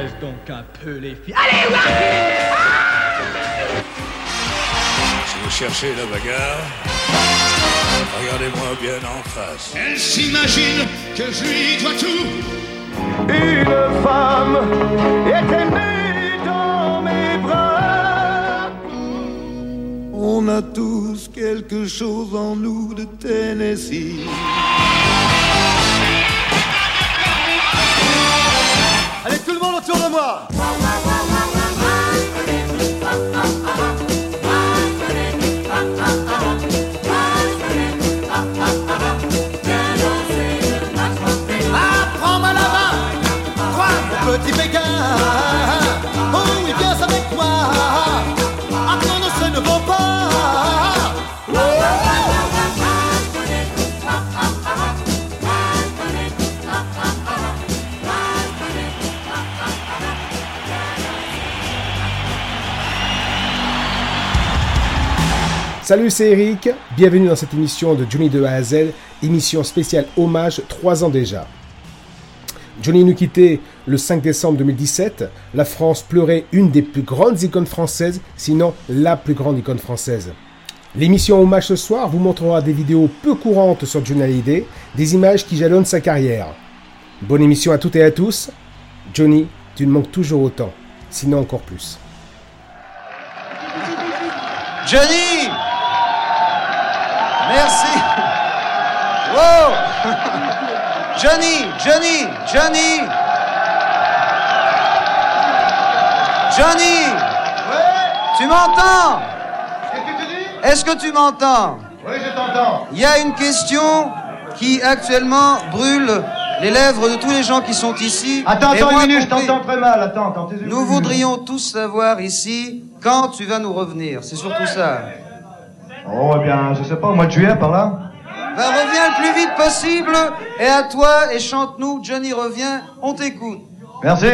baisse donc un peu les filles. Allez, voir Si vous cherchez la bagarre, regardez-moi bien en face. Elle s'imagine que je lui dois tout. Une femme était née dans mes bras. On a tous quelque chose en nous de Tennessee. 妈妈。Salut, c'est Eric. Bienvenue dans cette émission de Johnny de A à Z, émission spéciale hommage 3 ans déjà. Johnny nous quittait le 5 décembre 2017. La France pleurait une des plus grandes icônes françaises, sinon la plus grande icône française. L'émission Hommage ce soir vous montrera des vidéos peu courantes sur Johnny Hallyday, des images qui jalonnent sa carrière. Bonne émission à toutes et à tous. Johnny, tu me manques toujours autant, sinon encore plus. Johnny Johnny Johnny Johnny Johnny Tu m'entends? Est-ce que tu m'entends? Oui, je t'entends. Il y a une question qui actuellement brûle les lèvres de tous les gens qui sont ici. Attends, attends une minute, je t'entends très mal. Attends, attends. Nous voudrions tous savoir ici quand tu vas nous revenir. C'est surtout ça. Oh, eh bien, je sais pas, au mois de juillet, par là. Va, reviens le plus vite possible. Et à toi, et chante-nous. Johnny revient. On t'écoute. Merci.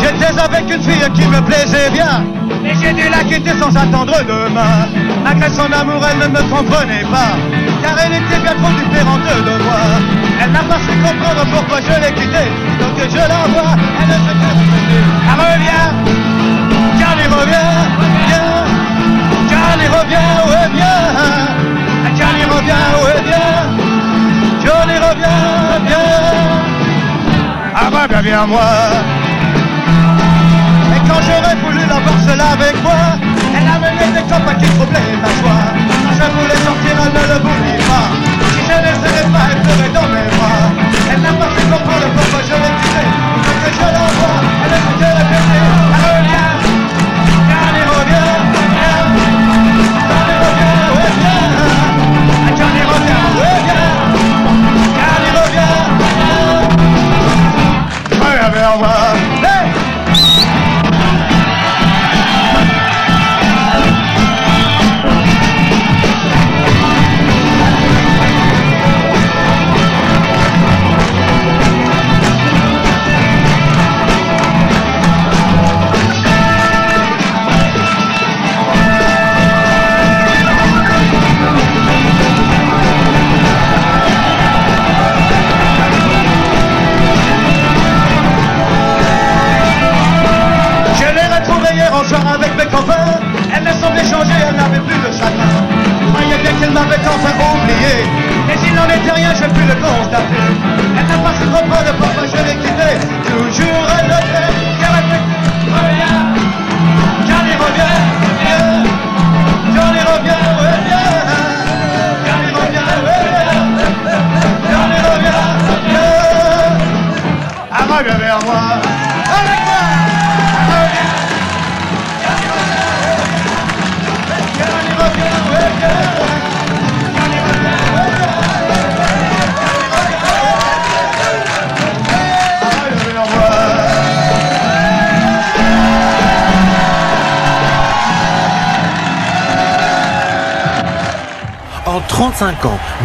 J'étais avec une fille qui me plaisait bien Et j'ai dû la quitter sans attendre demain Malgré son amour elle ne me comprenait pas. Car elle était bien trop différente de moi. Elle n'a pas su comprendre pourquoi je l'ai quittée. Donc je la vois, elle ne se revenir Elle revient, Johnny revient, viens. Johnny revient, ouais bien. Johnny revient, ouais bien. Johnny revient, viens. Ah bah bien, viens moi quand j'aurais voulu la voir seule avec moi, elle a mené des copains qui troublaient ma joie. Quand je voulais sortir, elle ne le voulait pas. Si je ne serais pas, elle serait dans mes bras. Elle n'a pas su comprendre pourquoi je l'ai quittée. Quand que je la vois, elle ne se répéter. Elle revient, Johnny revient, viens. Johnny revient, ouais, viens. Johnny revient. Johnny revient,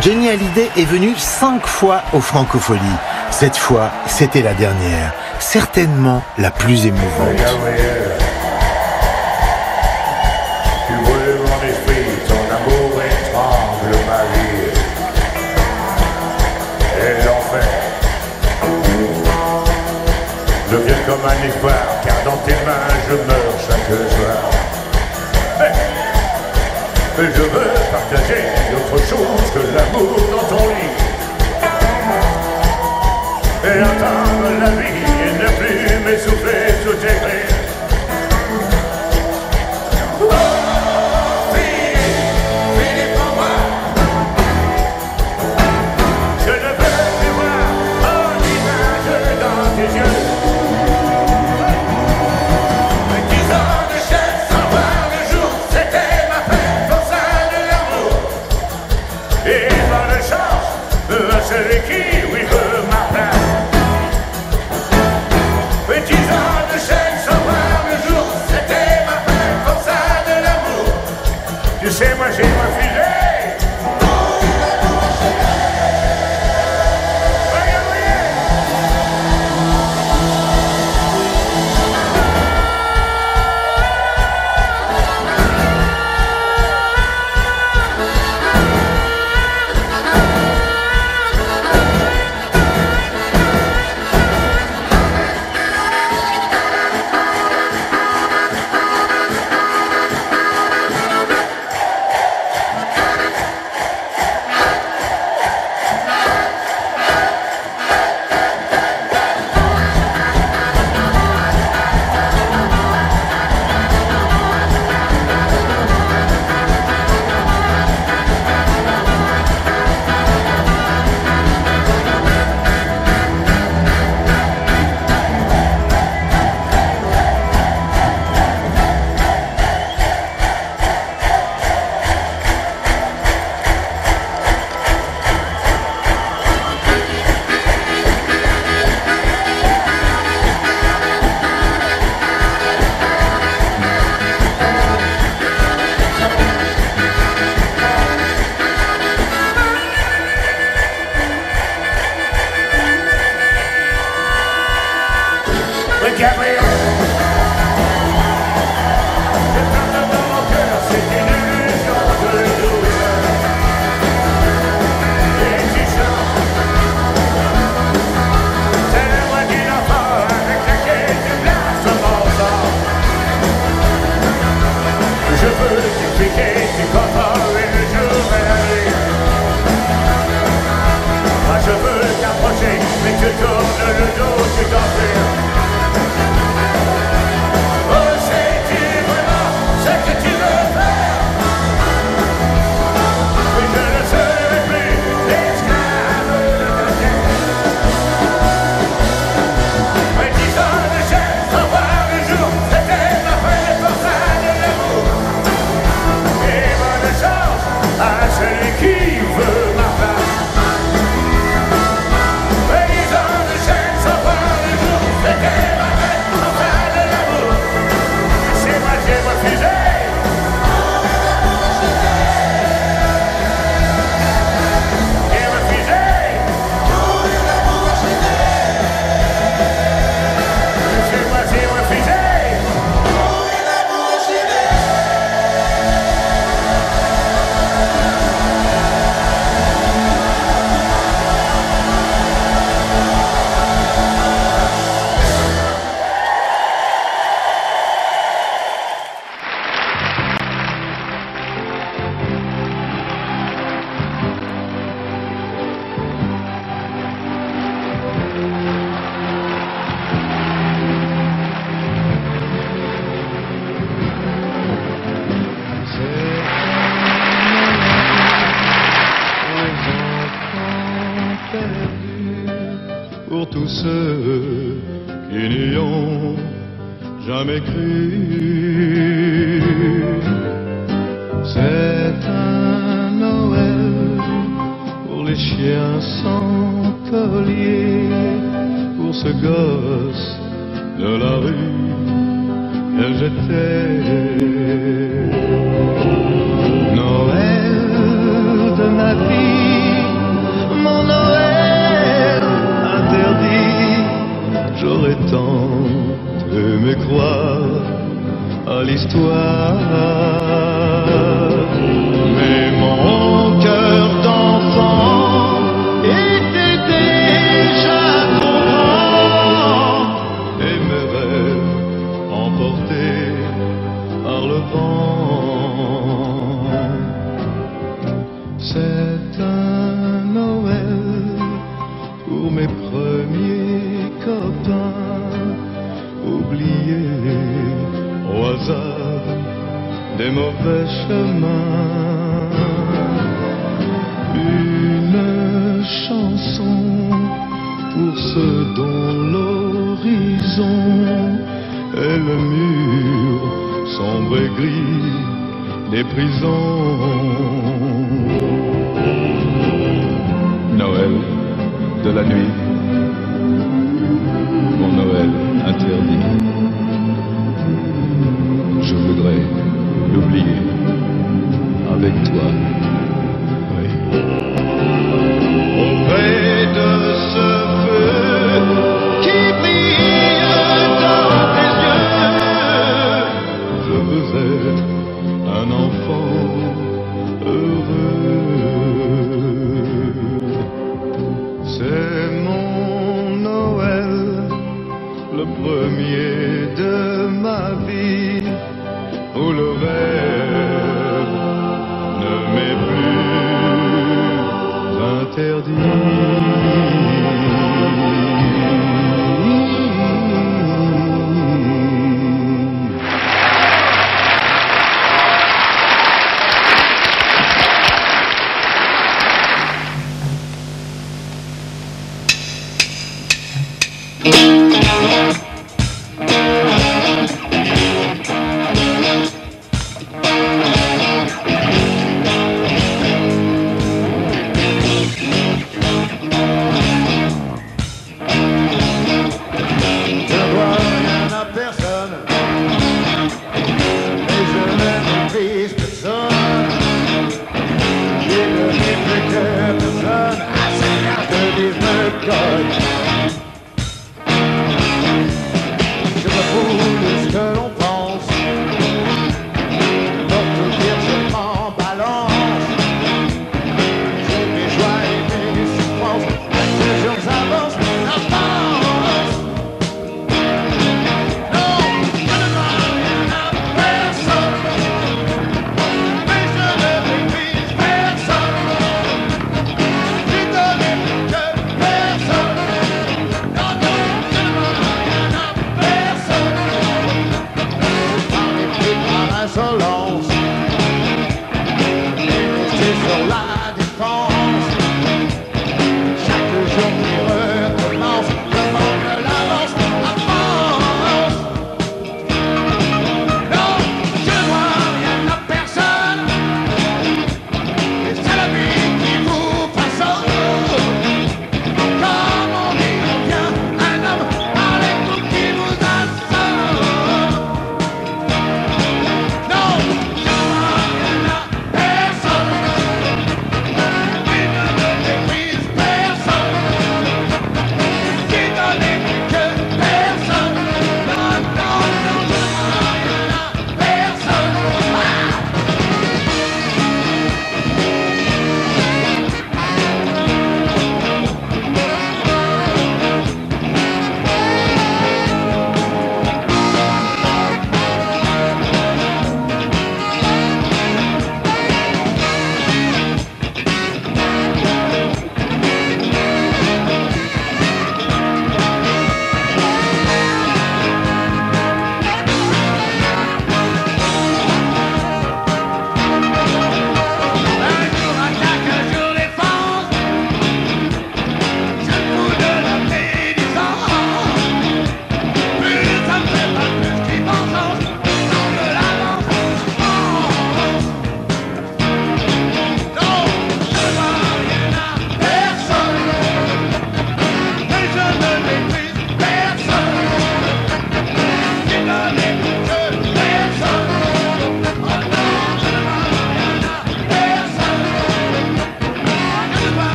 Jenny Hallyday est venue 5 fois aux Francopholies. Cette fois, c'était la dernière, certainement la plus émouvante. Get me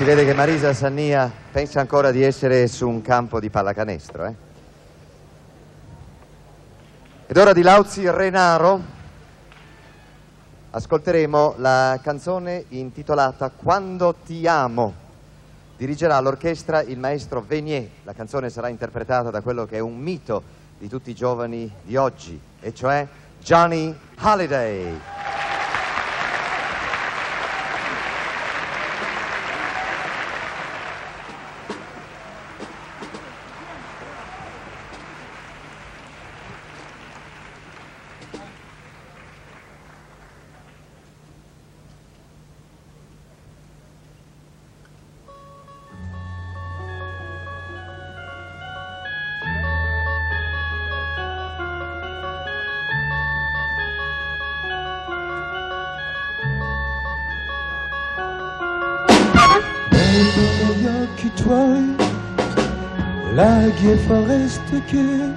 si vede che Marisa Sannia pensa ancora di essere su un campo di pallacanestro, eh? Ed ora di Lauzi Renaro ascolteremo la canzone intitolata Quando ti amo. Dirigerà l'orchestra il maestro Venier. La canzone sarà interpretata da quello che è un mito di tutti i giovani di oggi, e cioè Johnny Holiday. Che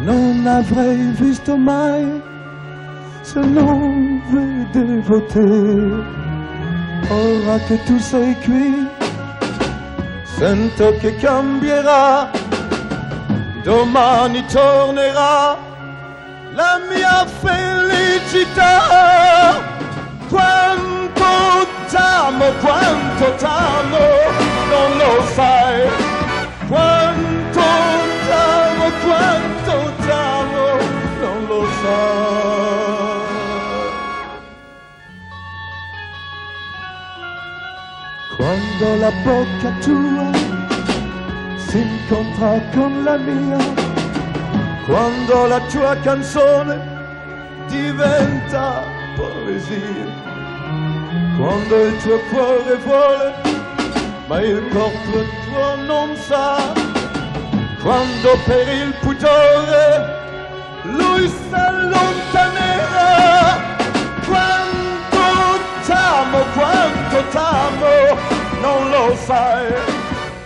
non avrei visto mai se non vedevo te. Ora che tu sei qui, sento che cambierà, domani tornerà la mia felicità. Quanto t'amo, quanto t'amo, non lo sai. Quanto Quando la bocca tua si incontra con la mia, quando la tua canzone diventa poesia, quando il tuo cuore vuole, ma il corpo tuo non sa, quando per il pudore lui s'allontanerà, quanto t'amo, non lo sai,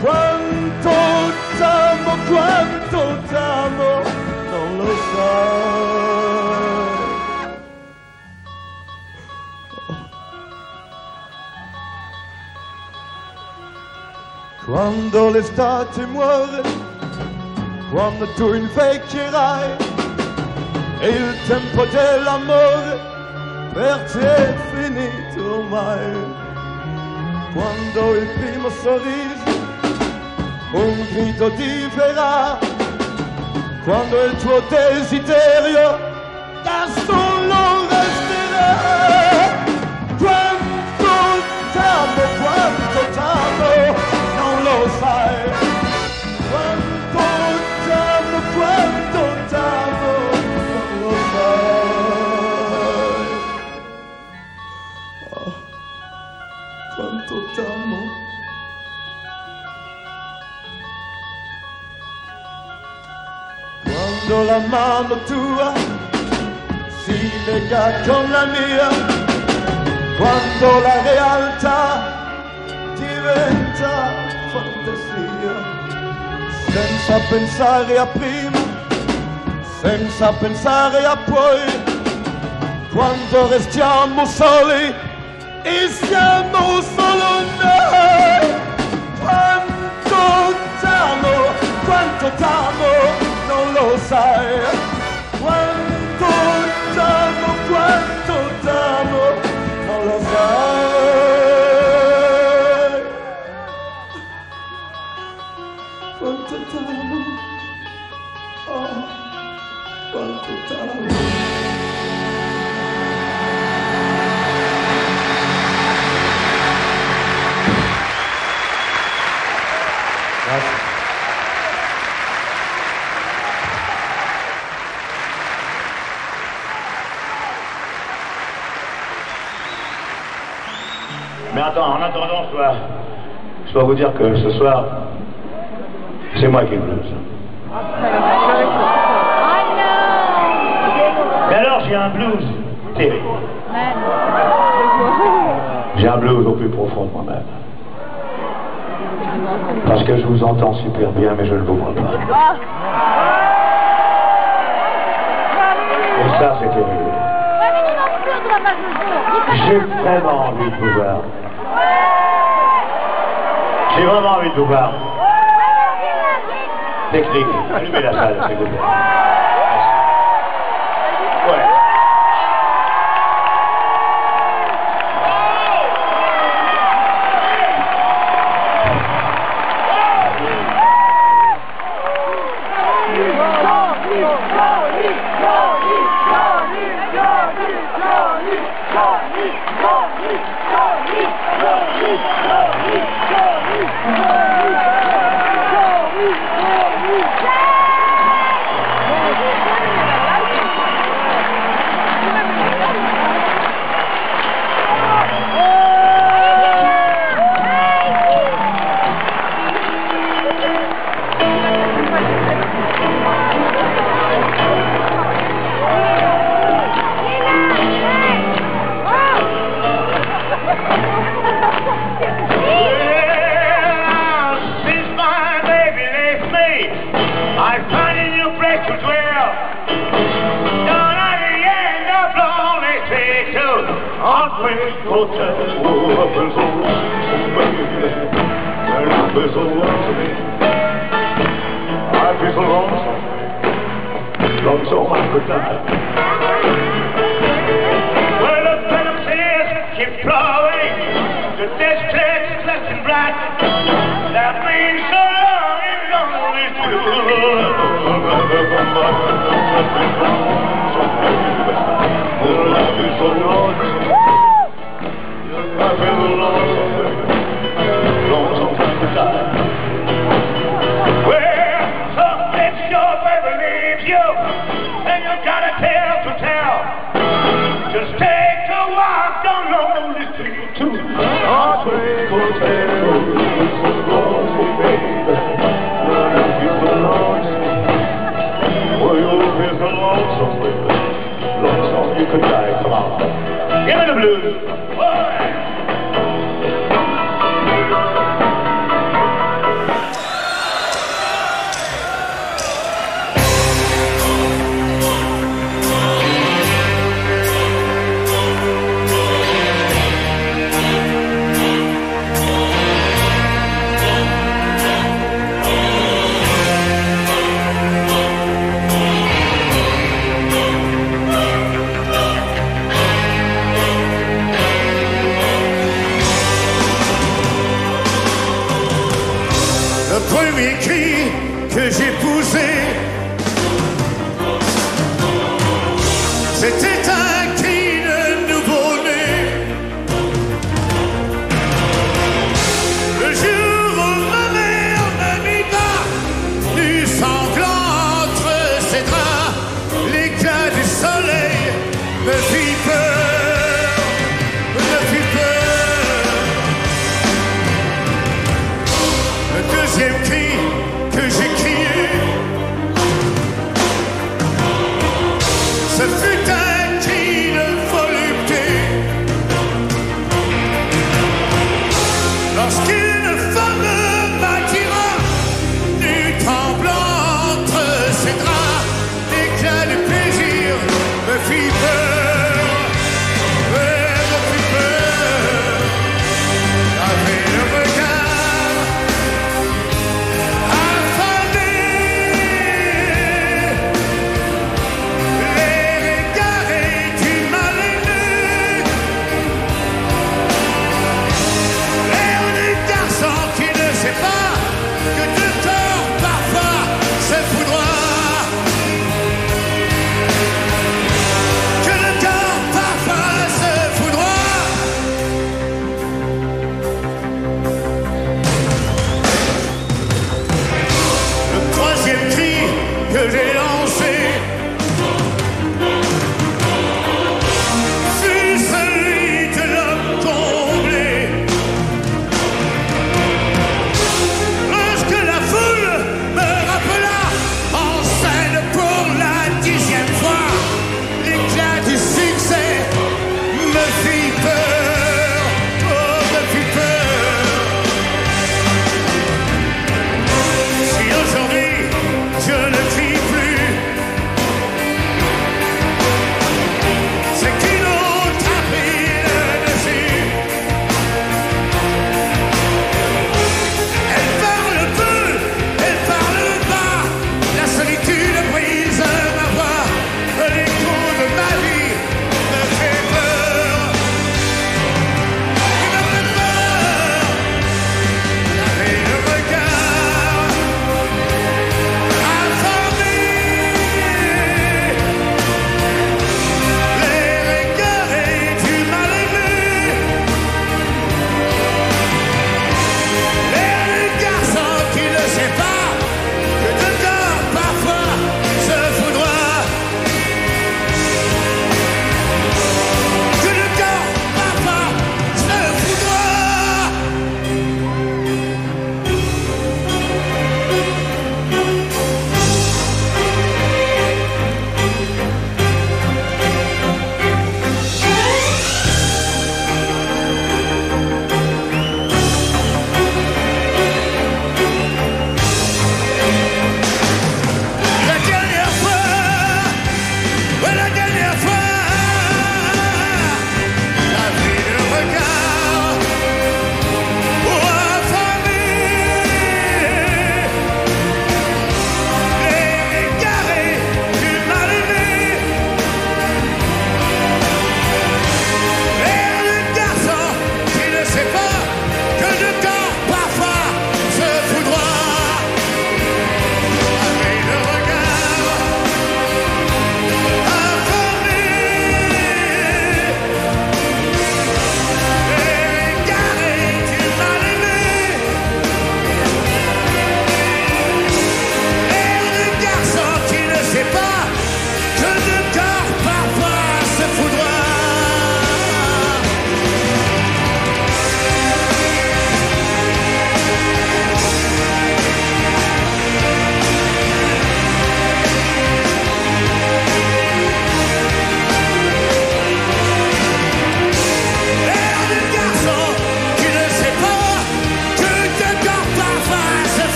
quanto t'amo, quanto t'amo, non lo sai. Quando l'estate muore, quando tu invecchierai e il tempo dell'amore per te è finito ormai. Quando il primo sorriso un grido diverrà, quando il tuo desiderio da solo resterà. Tua si con la mia, quando la realtà diventa fantasia, senza pensare a prima, senza pensare a poi, quando restiamo soli e siamo solo noi, quanto t'amo, quanto t'amo, non lo sai, quanto Mais attends, en attendant, je dois, je dois vous dire que ce soir, c'est moi qui blues. Mais alors, j'ai un blues terrible. J'ai un blues au plus profond de moi-même. Parce que je vous entends super bien, mais je ne vous vois pas. Et ça, c'est terrible. J'ai vraiment envie de vous voir. J'ai vraiment envie de vous voir. Technique, allumez la salle, s'il vous plaît. You. Come on. Give me the blues.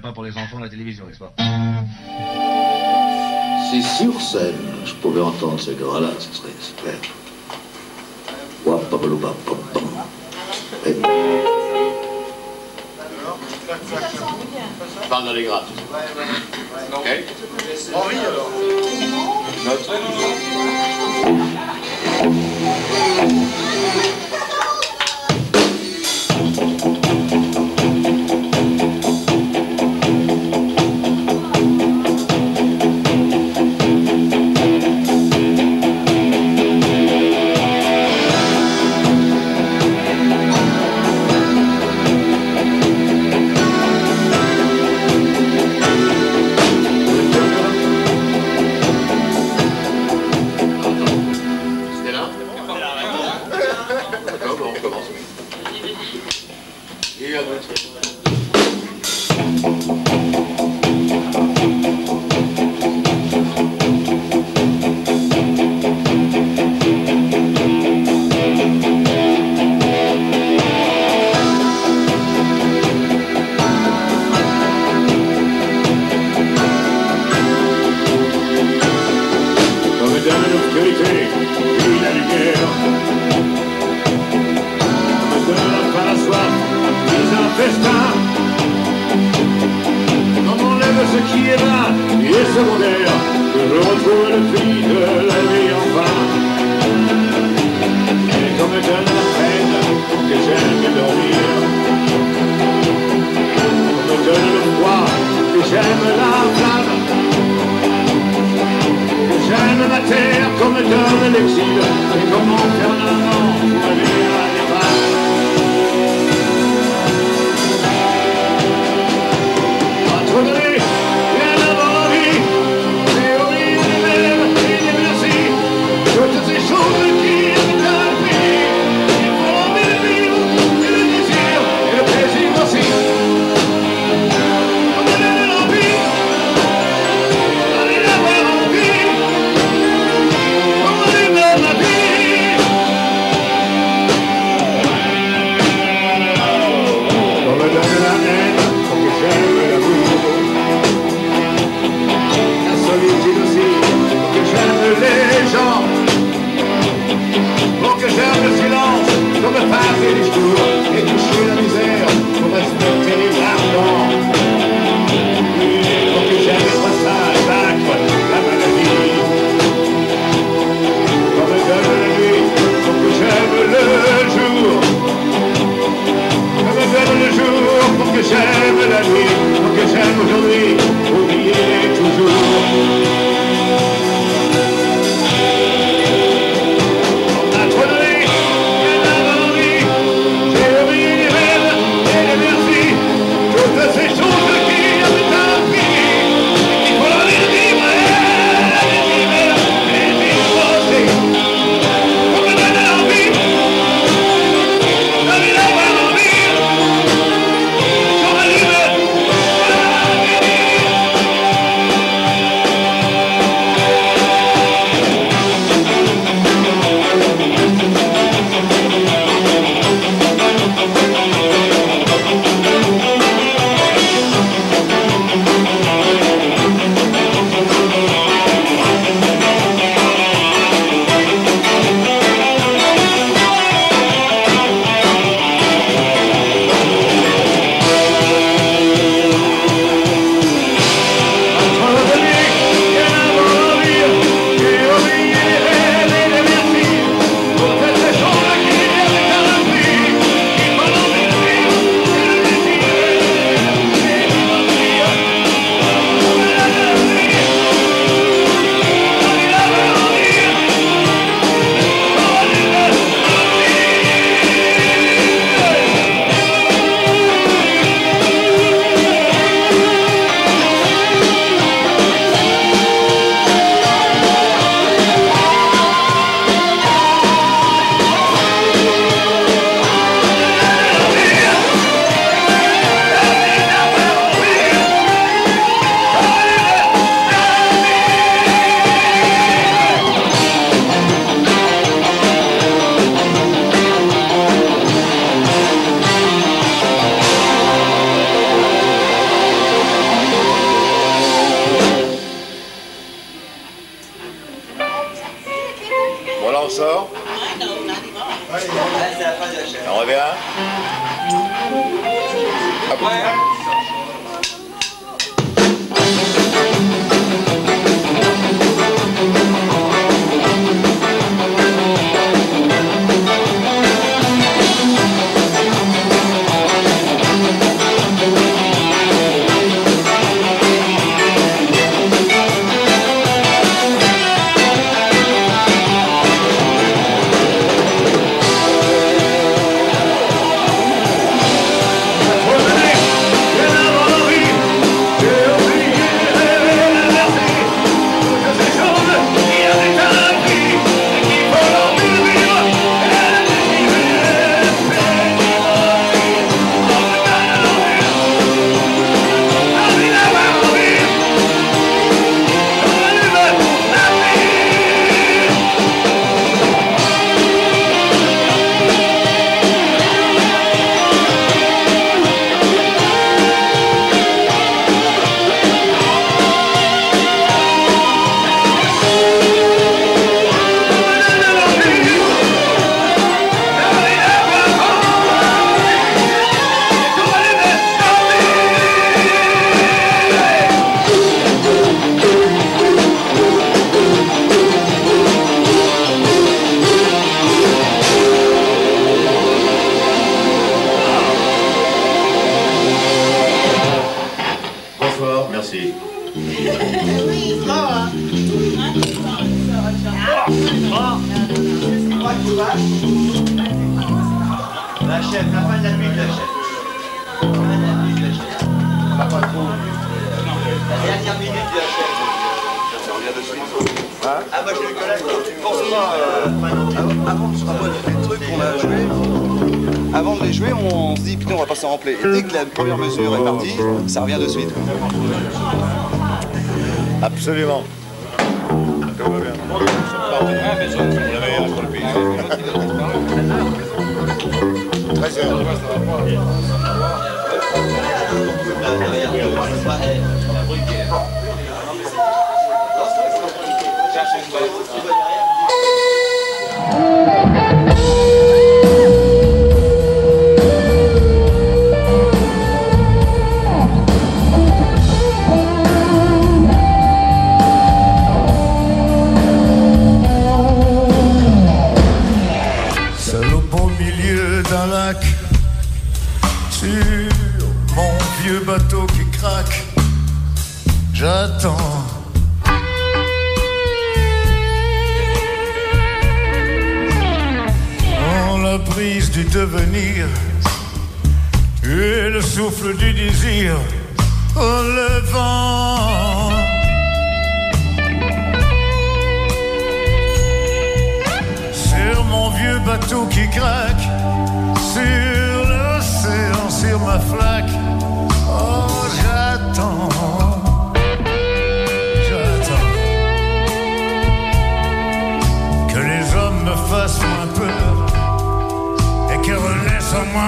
pas pour les enfants la télévision, n'est-ce pas Si sur scène, je pouvais entendre ces gras-là. ce serait super. Eh. Parle dans les grâces. 一个问题。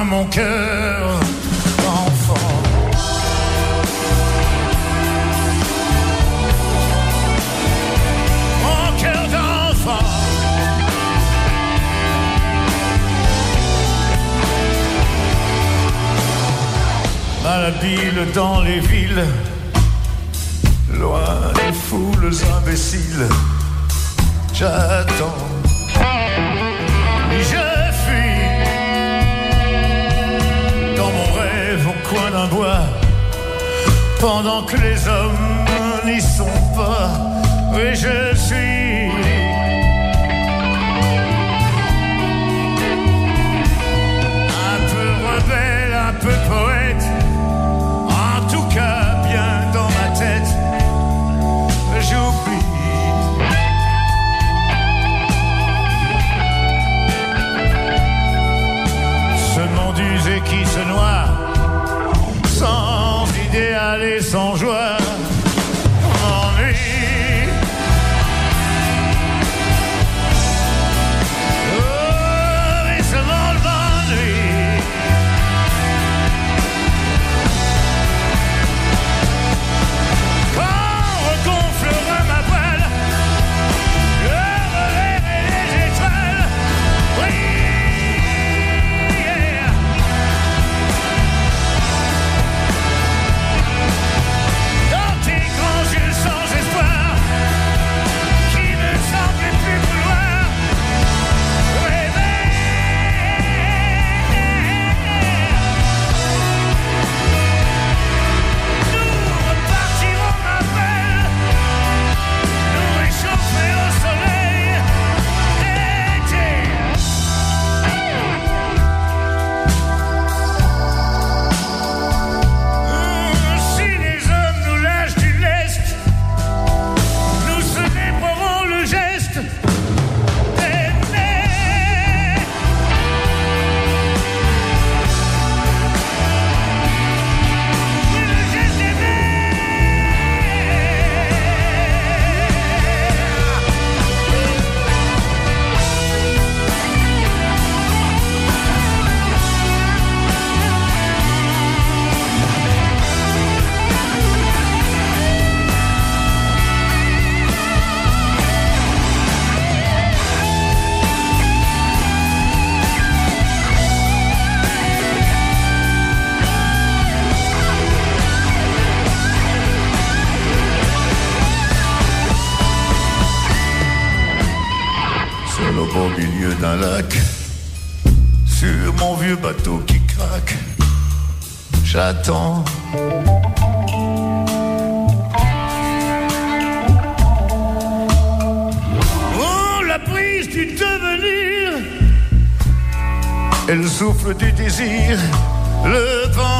mon cœur enfant. Mon cœur d'enfant. Malhabile dans les villes, loin des foules imbéciles, j'attends coin d'un bois, pendant que les hommes n'y sont pas, mais je suis. Un peu rebelle, un peu poète, en tout cas bien dans ma tête. sans joie. Lac, sur mon vieux bateau qui craque, j'attends. Oh, la prise du devenir, et le souffle du désir, le vent.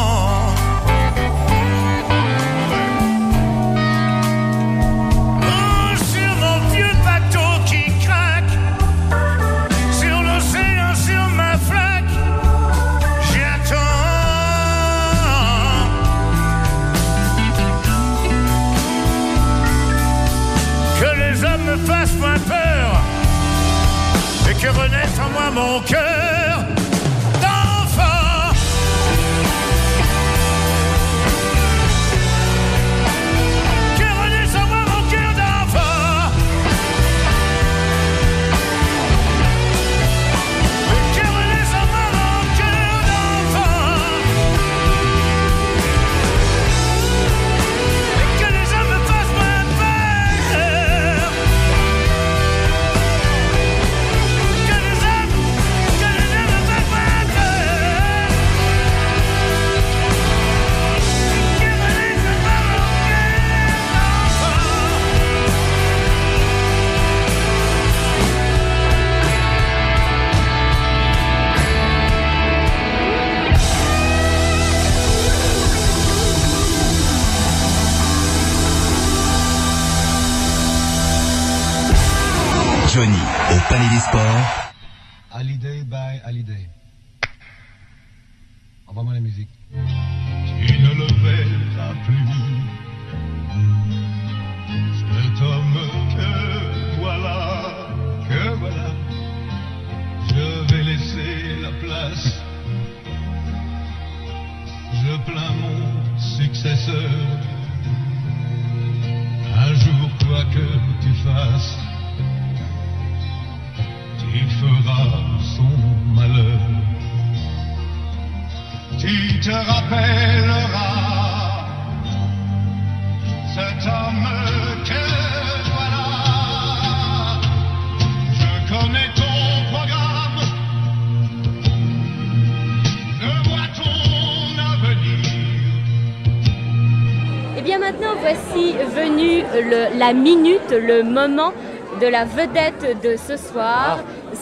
La minute, le moment de la vedette de ce soir.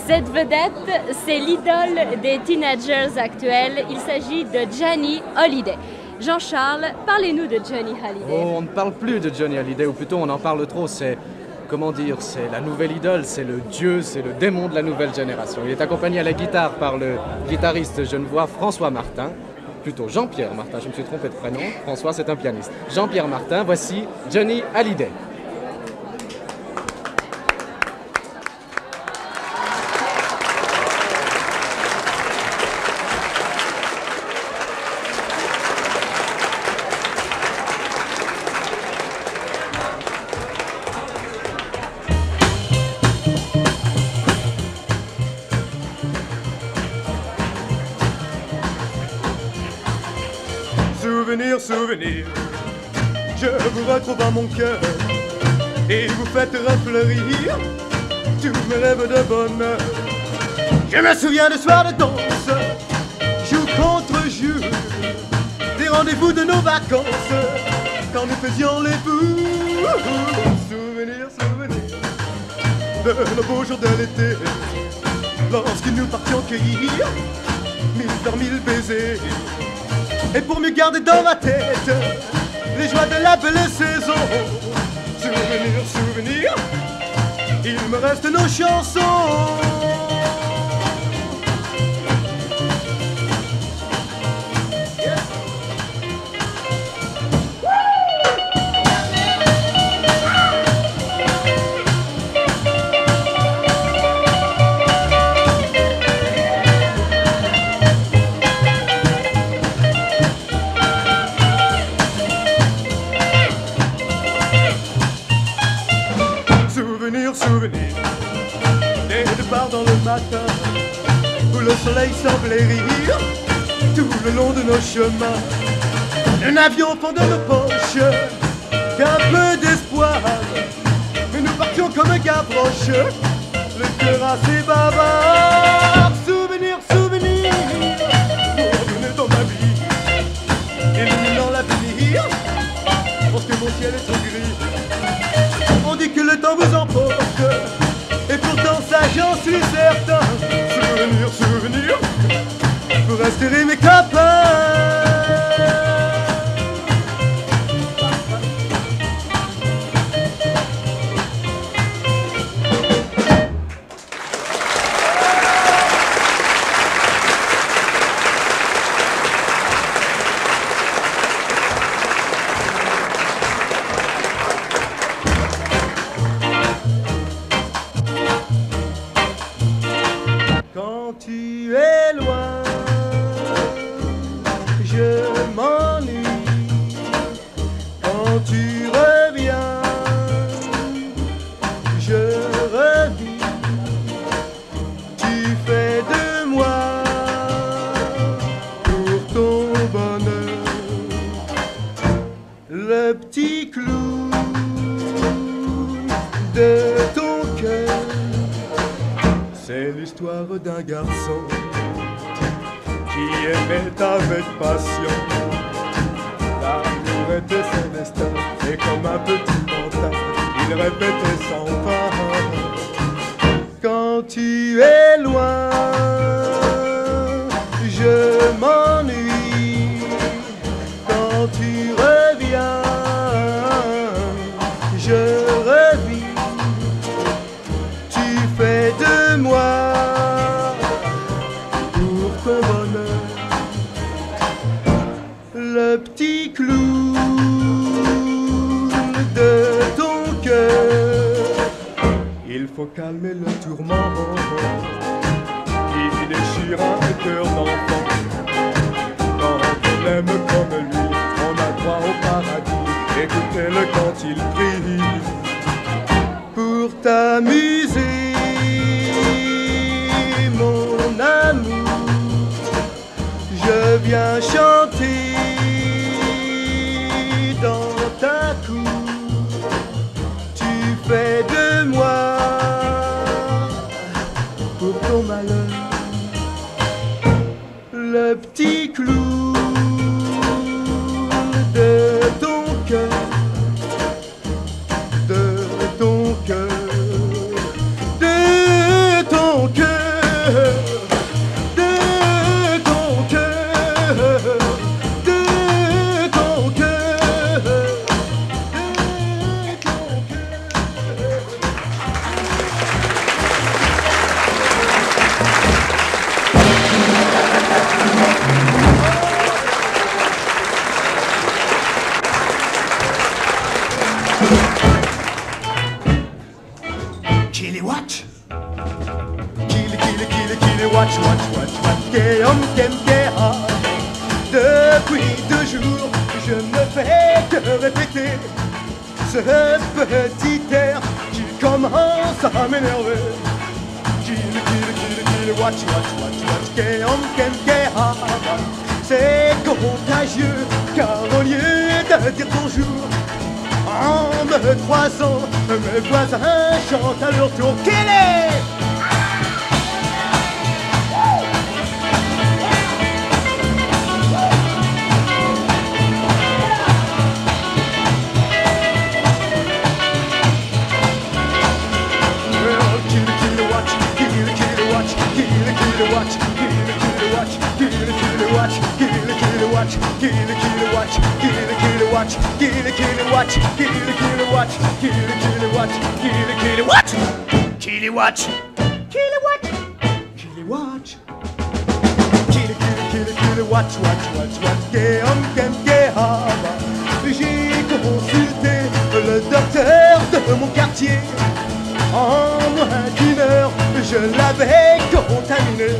Cette vedette, c'est l'idole des teenagers actuels. Il s'agit de Johnny Hallyday. Jean-Charles, parlez-nous de Johnny Hallyday. Oh, on ne parle plus de Johnny Hallyday, ou plutôt on en parle trop. C'est, comment dire, c'est la nouvelle idole, c'est le dieu, c'est le démon de la nouvelle génération. Il est accompagné à la guitare par le guitariste genevois François Martin, plutôt Jean-Pierre Martin, je me suis trompé de prénom. François, c'est un pianiste. Jean-Pierre Martin, voici Johnny Hallyday. Et vous faites refleurir tout me lève de bonheur. Je me souviens de soirs de danse, jour contre jour, des rendez-vous de nos vacances quand nous faisions les fous. Souvenir, souvenir de nos beaux jours de l'été, lorsque nous partions cueillir mille par mille baisers. Et pour mieux garder dans ma tête les joies de la belle saison. Souvenir, souvenir, il me reste nos chansons. Matin, où le soleil semblait rire tout le long de nos chemins. Nous n'avions fond de nos poches qu'un peu d'espoir, mais nous partions comme un Gavroche, le cœur assez bavard. Souvenir, souvenir, vous revenez dans ma vie, illuminant l'avenir, parce que mon ciel est trop gris. On dit que le temps vous emporte, suis certain. Souvenir, souvenir, vous resterez mes copains. À m'énerver. Kili, kili, kili, kili, watch, watch, watch, watch, Guillaume, kem, kéha. C'est contagieux, car au lieu de dire bonjour, en me croisant, mes voisins chantent à leur tour. Kili! Well, watch, gilly gilly watch, gilly gilly watch, gilly gilly watch, gilly gilly watch, gilly gilly watch, gilly watch, gilly watch, gilly watch, gilly watch, gilly gilly gilly gilly watch, watch watch watch, gay on gay gay harbor. J'ai consulté le docteur de mon quartier. En moins d'une heure, je l'avais contaminé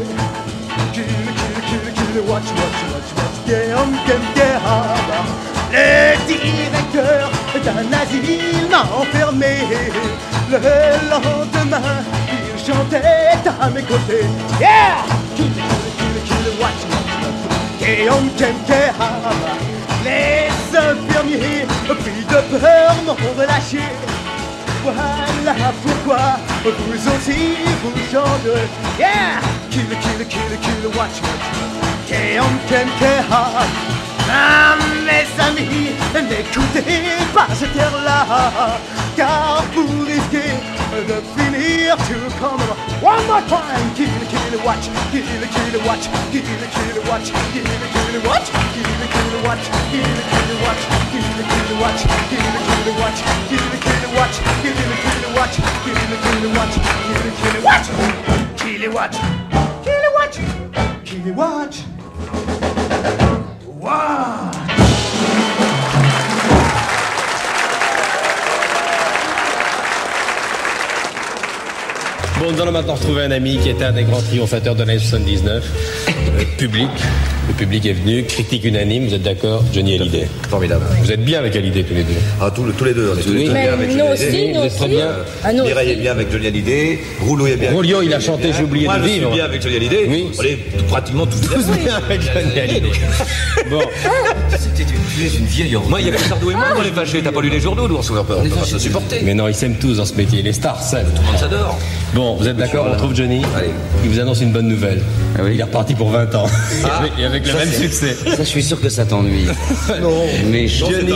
kill, watch, watch, watch, watch, Guillaume, Kem, Guéhama. Le directeur d'un asile m'a enfermé. Le lendemain, il chantait à mes côtés. Yeah! Kill, kill, kill, watch, watch, watch. Guillaume Kenkehama. Les infirmiers, pris de peur, m'ont relâché. voilà pourquoi vous aussi vous chanterez. Yeah! Kill, kill, kill, kill, watch it. Kem, ah, mes amis, n'écoutez pas cette air-là, car vous risquez de finir tout comme One more time, kill, kill, watch, kill, kill, watch, kill, kill, watch, kill, kill, watch, kill, kill, watch, kill, kill, watch, kill, kill, watch, kill, kill, watch, kill, kill, watch, kill, kill, watch, kill, kill, watch, kill, kill, watch, kill, watch, kill, watch, kill, watch. Bon, nous allons maintenant retrouver un ami qui était un des grands triomphateurs de l'année 79. Euh, public. Le public est venu, critique unanime, vous êtes d'accord Johnny Hallyday? Formidable. Vous êtes bien avec Hallyday tous les deux Ah, tous, tous les deux, on est tous, Oui. tous Mais bien avec nous Johnny aussi, Hallyday. nous Vous êtes très aussi. bien. Ah, nous Mireille aussi. est bien avec Johnny Hallyday. Rouleau est bien avec Rouleau, il a chanté J'ai oublié Moi, de je suis vivre. bien avec Johnny Hallyday. Oui. On est pratiquement tous Tous bien avec Johnny Hallyday. Bon. Tu es une vieille Moi, il y a que Sardou et moi, on est fâchés. T'as pas lu les journaux, nous, on ne peut pas se supporter. Mais non, ils s'aiment tous dans ce métier, les stars s'aiment. Tout le monde s'adore. Bon, vous êtes d'accord, on retrouve Johnny Il vous annonce une bonne nouvelle. Il est reparti pour 20 ans. Et avec- et avec le Ça, même succès. Ça, je suis sûr que ça t'ennuie. Non. Mais Johnny,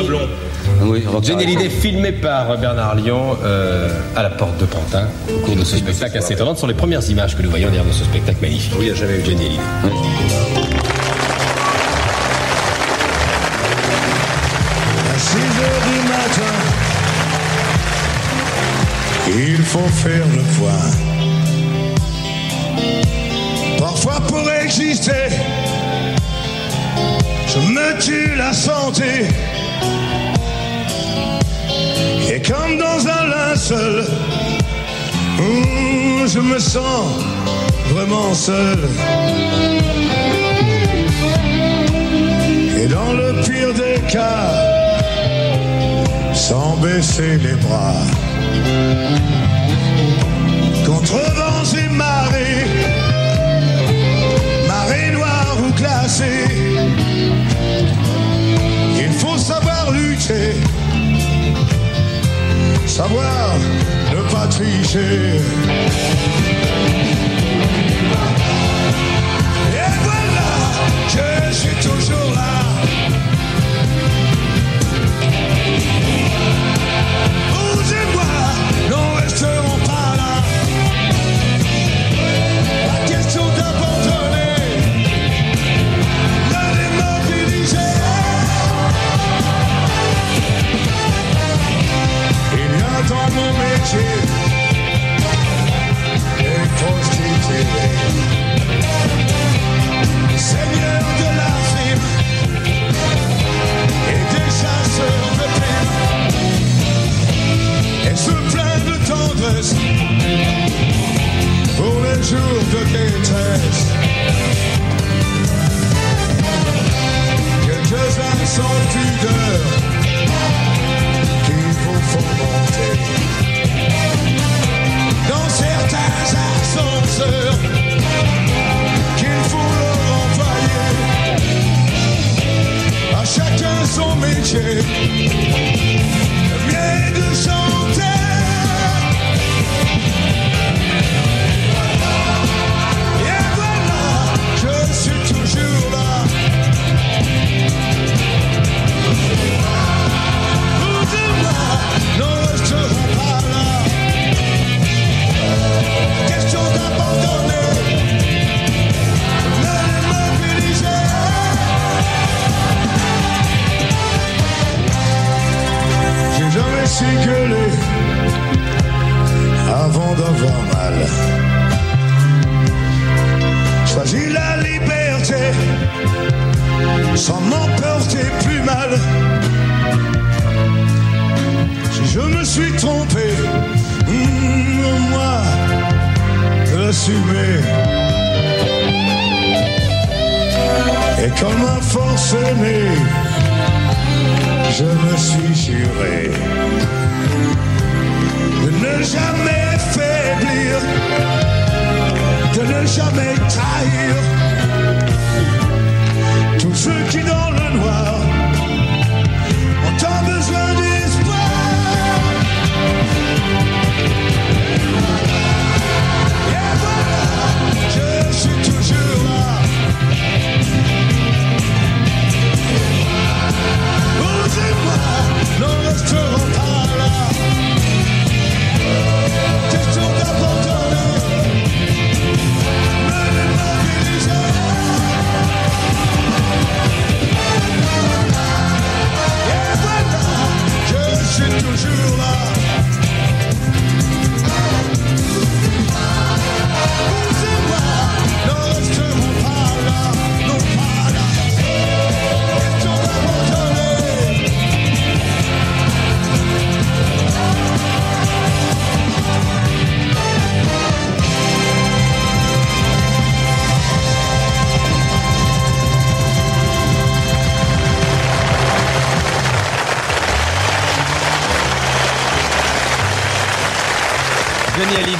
Oui, on va Johnny Hallyday filmé par Bernard Lyon euh, à la porte de Pantin au cours de ce spectacle assez étonnant. Ce sont les premières images que nous voyons derrière de ce spectacle magnifique. Oui, j'avais eu Johnny Hallyday. À 6 heures du matin, il faut faire le point. Exister, je me tue la santé. Et comme dans un linceul, je me sens vraiment seul. Et dans le pire des cas, sans baisser les bras, contre vents et marées, conversation.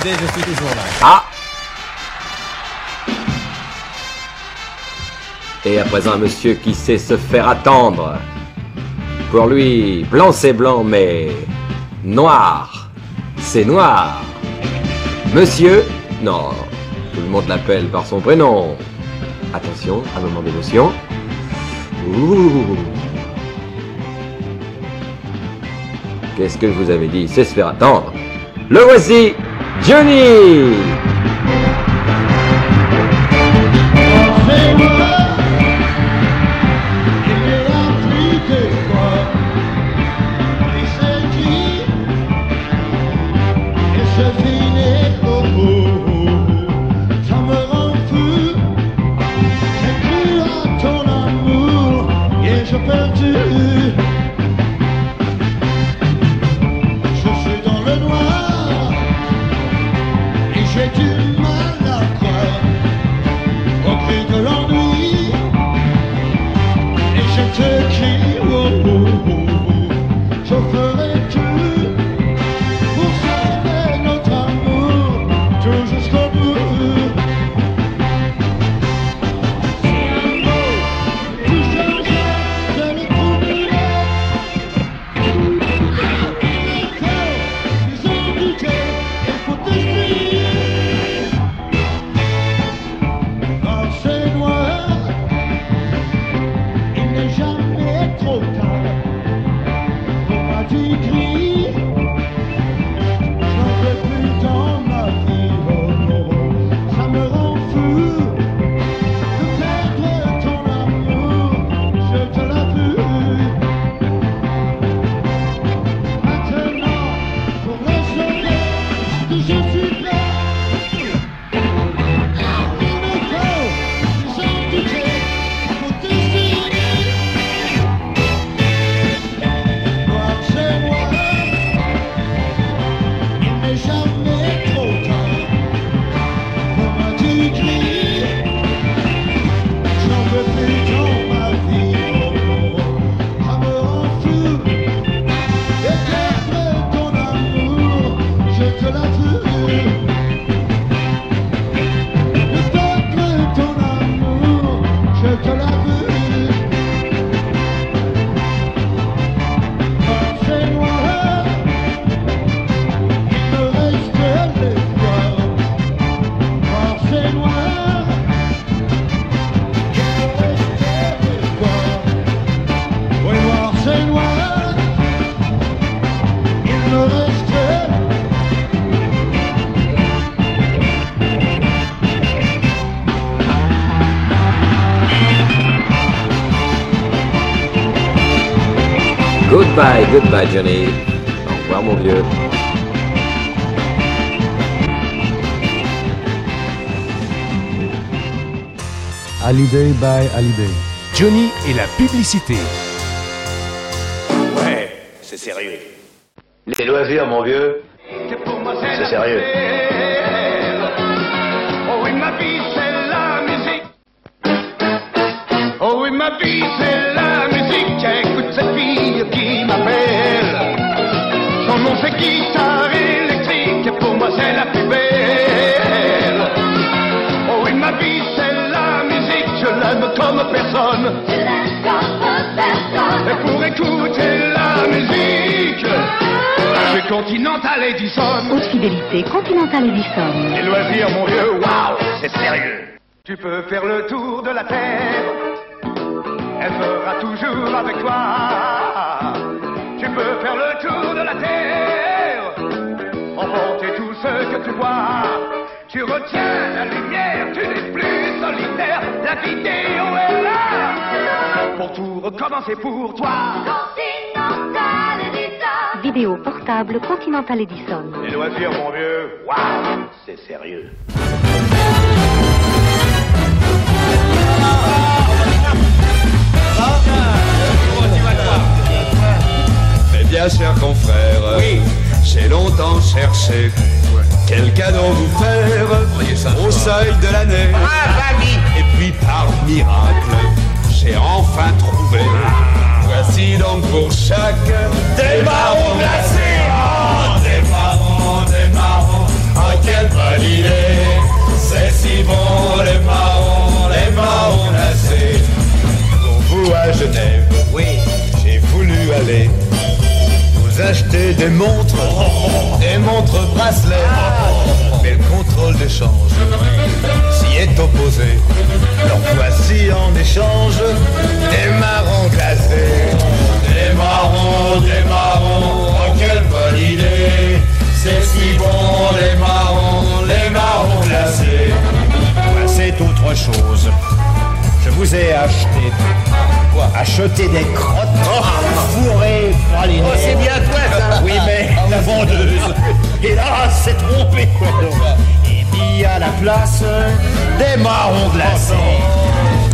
Je suis toujours là. Ah Et à présent, un monsieur qui sait se faire attendre. Pour lui, blanc c'est blanc, mais noir, c'est noir. Monsieur, non, tout le monde l'appelle par son prénom. Attention, un moment d'émotion. Ouh. Qu'est-ce que vous avais dit? C'est se faire attendre. Le voici, Johnny Goodbye, Johnny. Au revoir mon vieux. Hallyday by Hallyday. Johnny et la publicité. Ouais, c'est sérieux. Les loisirs, mon vieux, Continental Edison. Haute fidélité, Continental Edison. Les loisirs, mon vieux, waouh, c'est sérieux. Tu peux faire le tour de la terre, elle sera toujours avec toi. Tu peux faire le tour de la terre, emporter tout ce que tu vois. Tu retiens la lumière, tu n'es plus solitaire. La vidéo est là pour tout recommencer pour toi. Continental Edison. Vidéo portable Continental Edison. Les loisirs, mon vieux, waouh, c'est sérieux. Mes bien chers confrères, j'ai longtemps cherché quel cadeau vous faire au seuil de l'année. Et puis par miracle, j'ai enfin trouvé. Voici donc pour chacun des marrons glacés. Oh, des marrons, des marrons, oh ah, quelle bonne idée. C'est si bon les marrons, les marrons glacés. Pour vous à Genève, oui, j'ai voulu aller. Vous acheter des montres, oh. des montres bracelets, ah. mais le contrôle d'échange est opposé. Donc voici en échange des marrons glacés. Des marrons, des marrons, oh quelle bonne idée. C'est si bon les marrons, les marrons glacés. C'est autre chose. Je vous ai acheté. Quoi Acheté des crottes fourrées pralinées. Oh, c'est bien toi, ça. Oui, mais la vendeuse, hélas, s'est trompée. Mis à la place des marrons glacés.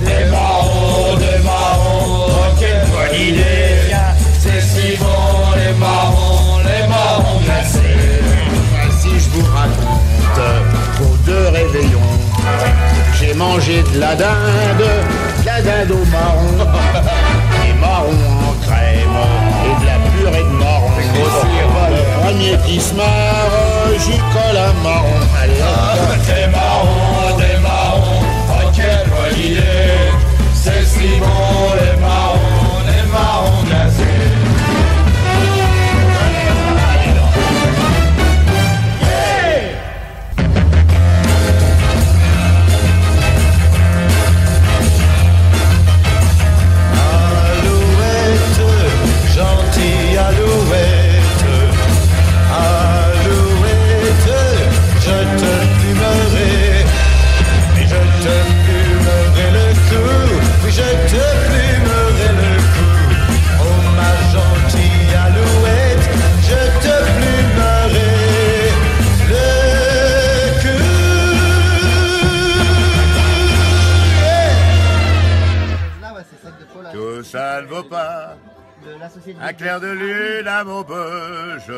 Des marrons, des marrons, oh quelle bonne idée. C'est si bon les marrons, les marrons glacés. Si je vous raconte, pour deux réveillons, j'ai mangé de la dinde, de la dinde au marron, Premier qui se marre, j'y colle un marron. Allez, hop. Des marrons, des marrons, oh quelle bonne idée. C'est si bon les marrons, un clair de lune à Maubeuge.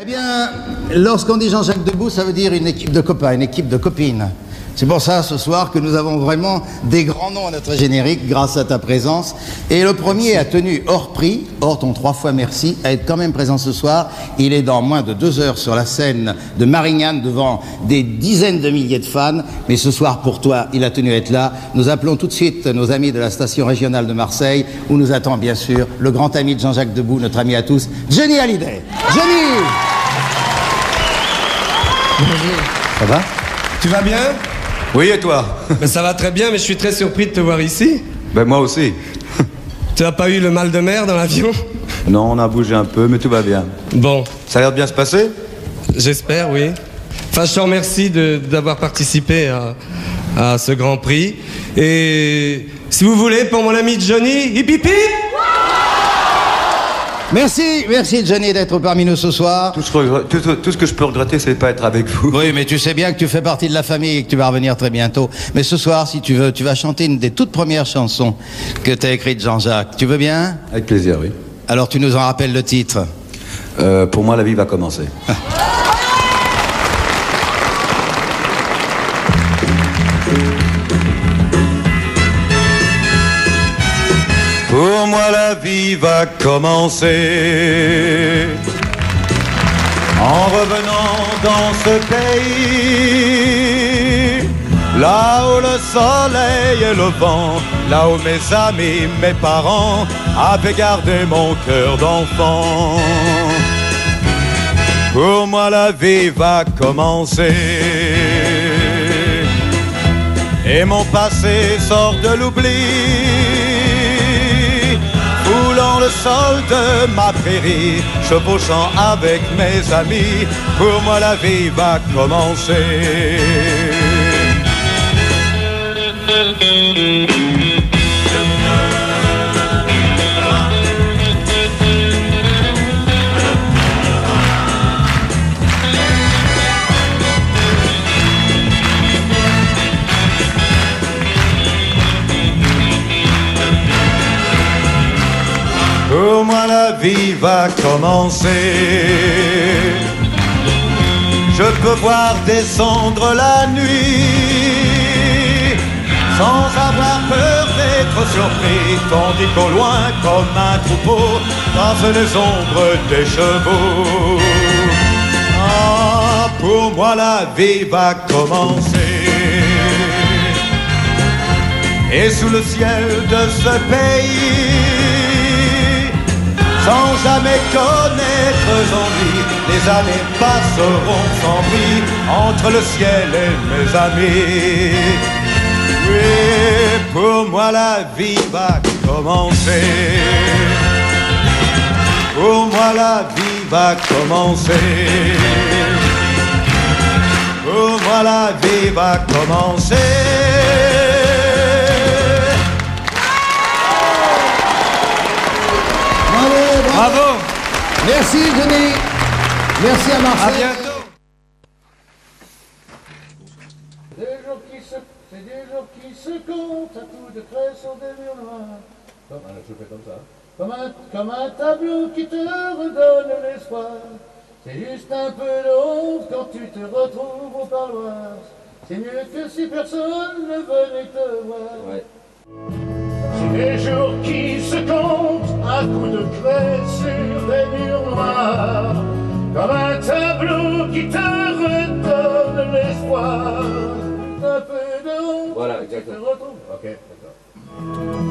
Eh bien, lorsqu'on dit Jean-Jacques Debout, ça veut dire une équipe de copains, une équipe de copines. C'est pour ça, ce soir, que nous avons vraiment des grands noms à notre générique, grâce à ta présence. Et le premier a tenu hors prix, hors ton trois fois merci, à être quand même présent ce soir. Il est dans moins de deux heures sur la scène de Marignane devant des dizaines de milliers de fans. Mais ce soir, pour toi, il a tenu à être là. Nous appelons tout de suite nos amis de la station régionale de Marseille, où nous attend bien sûr le grand ami de Jean-Jacques Debout, notre ami à tous, Johnny Hallyday. Johnny Ça va? Tu vas bien? Oui, et toi? Ben, Ça va très bien, mais je suis très surpris de te voir ici. Ben moi aussi. Tu n'as pas eu le mal de mer dans l'avion? Non, on a bougé un peu, mais tout va bien. Bon. Ça a l'air de bien se passer? J'espère, oui. Enfin, je te remercie d'avoir participé à, à ce Grand Prix. Et si vous voulez, pour mon ami Johnny, hip hip hip Merci, merci Johnny d'être parmi nous ce soir. Tout ce, que- tout- tout- tout ce que je peux regretter, c'est de pas être avec vous. Oui, mais tu sais bien que tu fais partie de la famille et que tu vas revenir très bientôt. Mais ce soir, si tu veux, tu vas chanter une des toutes premières chansons que t'as écrites, Jean-Jacques. Tu veux bien? Avec plaisir, oui. Alors tu nous en rappelles le titre? Euh, pour moi, la vie va commencer. Pour moi, la vie va commencer en revenant dans ce pays. Là où le soleil et le vent, là où mes amis, mes parents avaient gardé mon cœur d'enfant. Pour moi, la vie va commencer. Et mon passé sort de l'oubli le sol de ma prairie, chevauchant avec mes amis, pour moi la vie va commencer. Moi la vie va commencer. Je peux voir descendre la nuit sans avoir peur d'être surpris, tandis qu'au loin, comme un troupeau, passent les ombres des chevaux. Ah, pour moi la vie va commencer. Et sous le ciel de ce pays, sans jamais connaître l'ennui, les années passeront sans bruit entre le ciel et mes amis. Oui, pour moi la vie va commencer. Pour moi la vie va commencer. Pour moi la vie va commencer. Bravo. Merci, Denis. Merci à Marcel. À bientôt. C'est des jours qui se comptent à coups de craie sur des murs noirs. Comme un, je fais comme ça. Comme un, comme un tableau qui te redonne l'espoir. C'est juste un peu de honte quand tu te retrouves au parloir. C'est mieux que si personne ne venait te voir. C'est des jours qui se comptent à coups de craie sur des murs noirs. Comme un tableau qui te redonne l'espoir. Un peu de honte. Voilà, te exactement. retrouves. Ok, d'accord.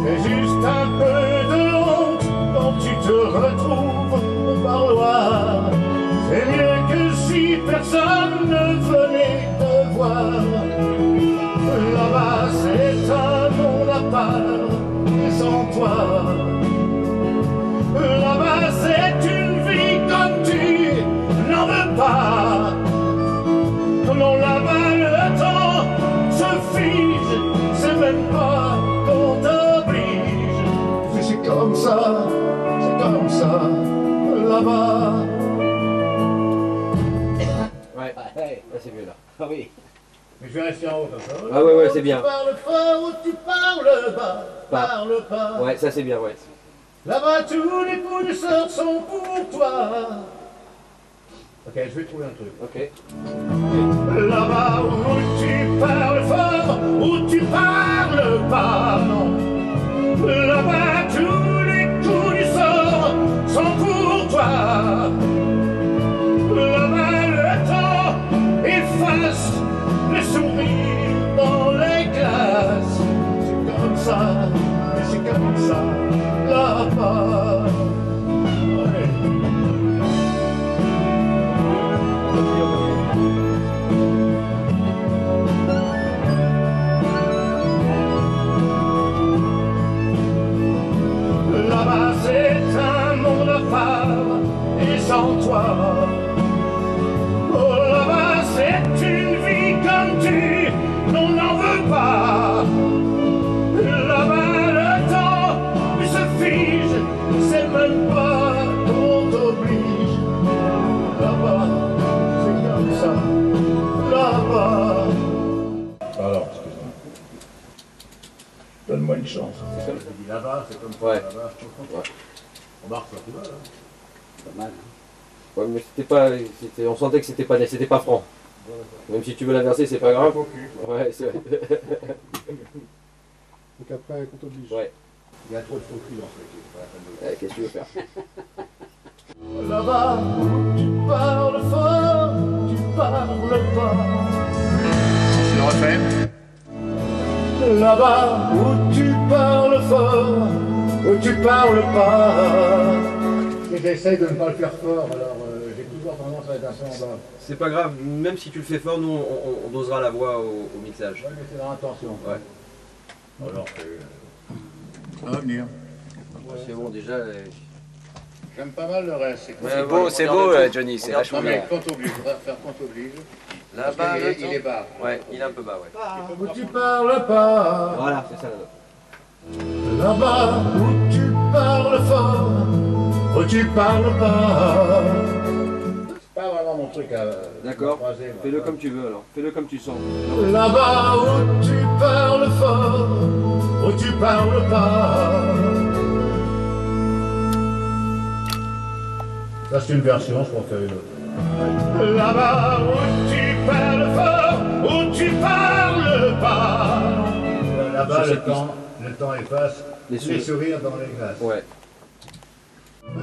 C'est juste un peu de honte quand tu te retrouves au parloir. C'est mieux que si personne ne venait te voir. Là-bas, c'est un et sans toi. Là-bas, c'est une vie comme tu n'en veux pas. Non, là-bas, le temps se fige, c'est même pas qu'on t'oblige. Mais C'est comme ça, c'est comme ça, là-bas. Ouais, ouais, c'est mieux là. Ah oui. Mais je vais rester en haut comme ça. Ah ouais, ouais, c'est bien. Tu parles fort ou tu parles bas, Pas. parle pas. Ouais, ça c'est bien, ouais. Là-bas, tous les coups de sort sont pour toi. Ok, je vais trouver un truc. Ok. Là-bas où tu parles fort, où tu parles pas, non. Là-bas, là-bas. C'est un monde à part et sans toi. Une chance. C'est comme ça. Là-bas, c'est comme ça. Ouais. Là-bas, je comprends. On marque sur tout bas, là. Pas mal. Ouais, mais c'était pas. c'était- On sentait que c'était pas, c'était pas franc. Même si tu veux l'inverser, c'est pas grave. Ouais, c'est Donc après, qu'on t'oblige. Ouais. Il y a trop de faux culs dans ce métier, Ouais, Qu'est-ce que tu veux faire? Là-bas tu parles fort, tu parles pas. Je le refais? Là-bas où tu parles fort, où tu parles pas. Et j'essaye de ne pas le faire fort, alors euh, j'ai toujours tendance à être un peu en bas. C'est pas grave, même si tu le fais fort, nous on, dosera la voix au, mixage. Ouais, mais c'est dans l'intention. Ouais. Alors, Ça va venir. C'est bon, déjà. euh, J'aime pas mal le reste. C'est beau, c'est beau, euh, Johnny, c'est vachement bien. quand oblige, on va faire quand oblige. Là-bas, qu'il est- il est bas. Ouais, il est un peu bas, ouais. où tu parles pas. Voilà, c'est ça la note. Là-bas où tu parles fort, où tu parles pas. C'est pas vraiment mon truc à. D'accord. Fais-le comme tu veux alors. Fais-le comme tu sens. Là-bas où tu parles fort, où tu parles pas. Ça c'est une version, je préfère une autre. Là-bas où tu parles fort, tu parles pas. Là-bas le temps, le temps efface Les les, sourires. sourires dans les glaces. Ouais.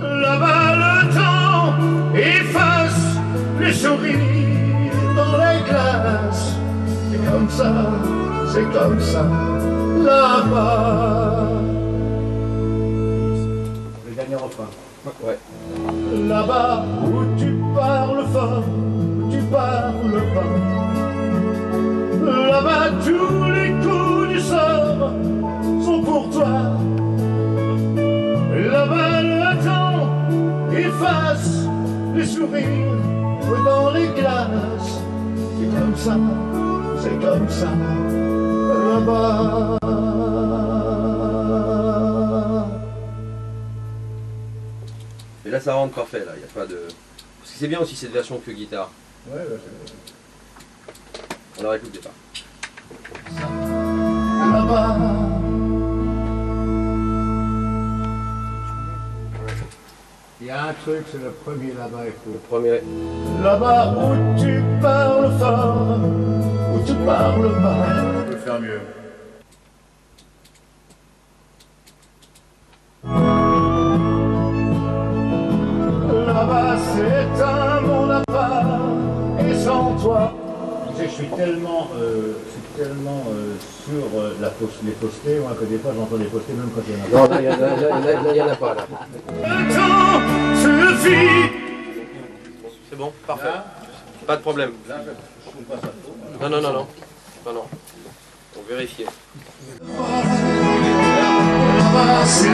Là-bas le temps efface les sourires dans les glaces. C'est comme ça, c'est comme ça, là-bas. Le dernier refrain. Ouais. Là-bas où tu parles fort, parles bas. Là-bas tous les coups du sort sont pour toi. Là-bas le temps efface les sourires dans les glaces. C'est comme ça, c'est comme ça, là-bas. Mais là, ça rentre parfait, là. Y a pas de. Parce que c'est bien aussi cette version que guitare. Ouais, ouais, On la réécoute départ. là-bas. Il y a un truc, c'est le premier là-bas, faut. Le premier. Là-bas où tu parles fort, où tu parles bas. On peut faire mieux. Je suis tellement, euh, je suis tellement euh, sur euh, la post- les postés, moi, que des fois j'entends des postés même quand il y en a Non, là, il y en a- en en pas, là. C'est bon, parfait. Pas de problème. Non, non, non, non. Non, non. On vérifie. Là-bas c'est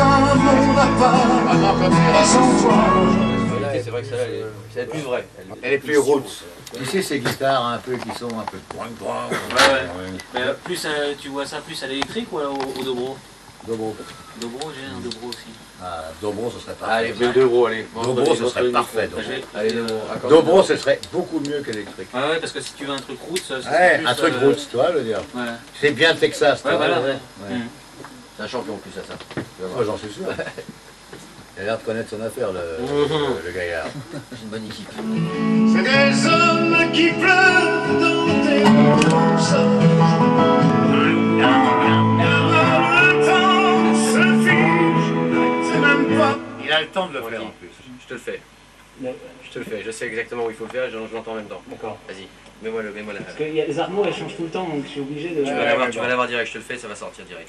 un monde à part, et sans toi. C'est vrai que celle-là, elle est- plus vraie. Elle est plus roots. Tu sais, ces guitares un peu qui sont un peu. Ouais, ouais. Mais euh, plus, euh, tu vois ça plus à l'électrique ou alors au, au dobro? Dobro. Dobro, j'ai un dobro aussi. Ah, Dobro, ce serait parfait. Allez, le Dobro, allez. Dobro, ce serait parfait. Dobro. Dobro. Allez, Dobro. accorde- Dobro, ce serait beaucoup mieux qu'électrique. Ouais, ouais, parce que si tu veux un truc route, ça, Ouais, serait plus, un truc euh, roots, tu vois, le dire. Ouais. C'est bien Texas, tu Ouais, vois. voilà. Ouais. Mm. C'est un champion en plus à ça. Oh, J'en suis sûr. Il a l'air de connaître son affaire, le, Mhm. le gaillard. C'est une bonne équipe. C'est des hommes qui pleurent dans. Le pas. Il a le temps de le faire en plus. Je te le fais. Je te le fais. Je sais exactement où il faut le faire. Je, je l'entends en même temps. D'accord. Vas-y. Mets-moi le, mets-moi la. Parce que y a- les armoires, elles changent tout le temps, donc je suis obligé de... Tu vas l'avoir, tu vas l'avoir direct. Je te le fais, ça va sortir direct.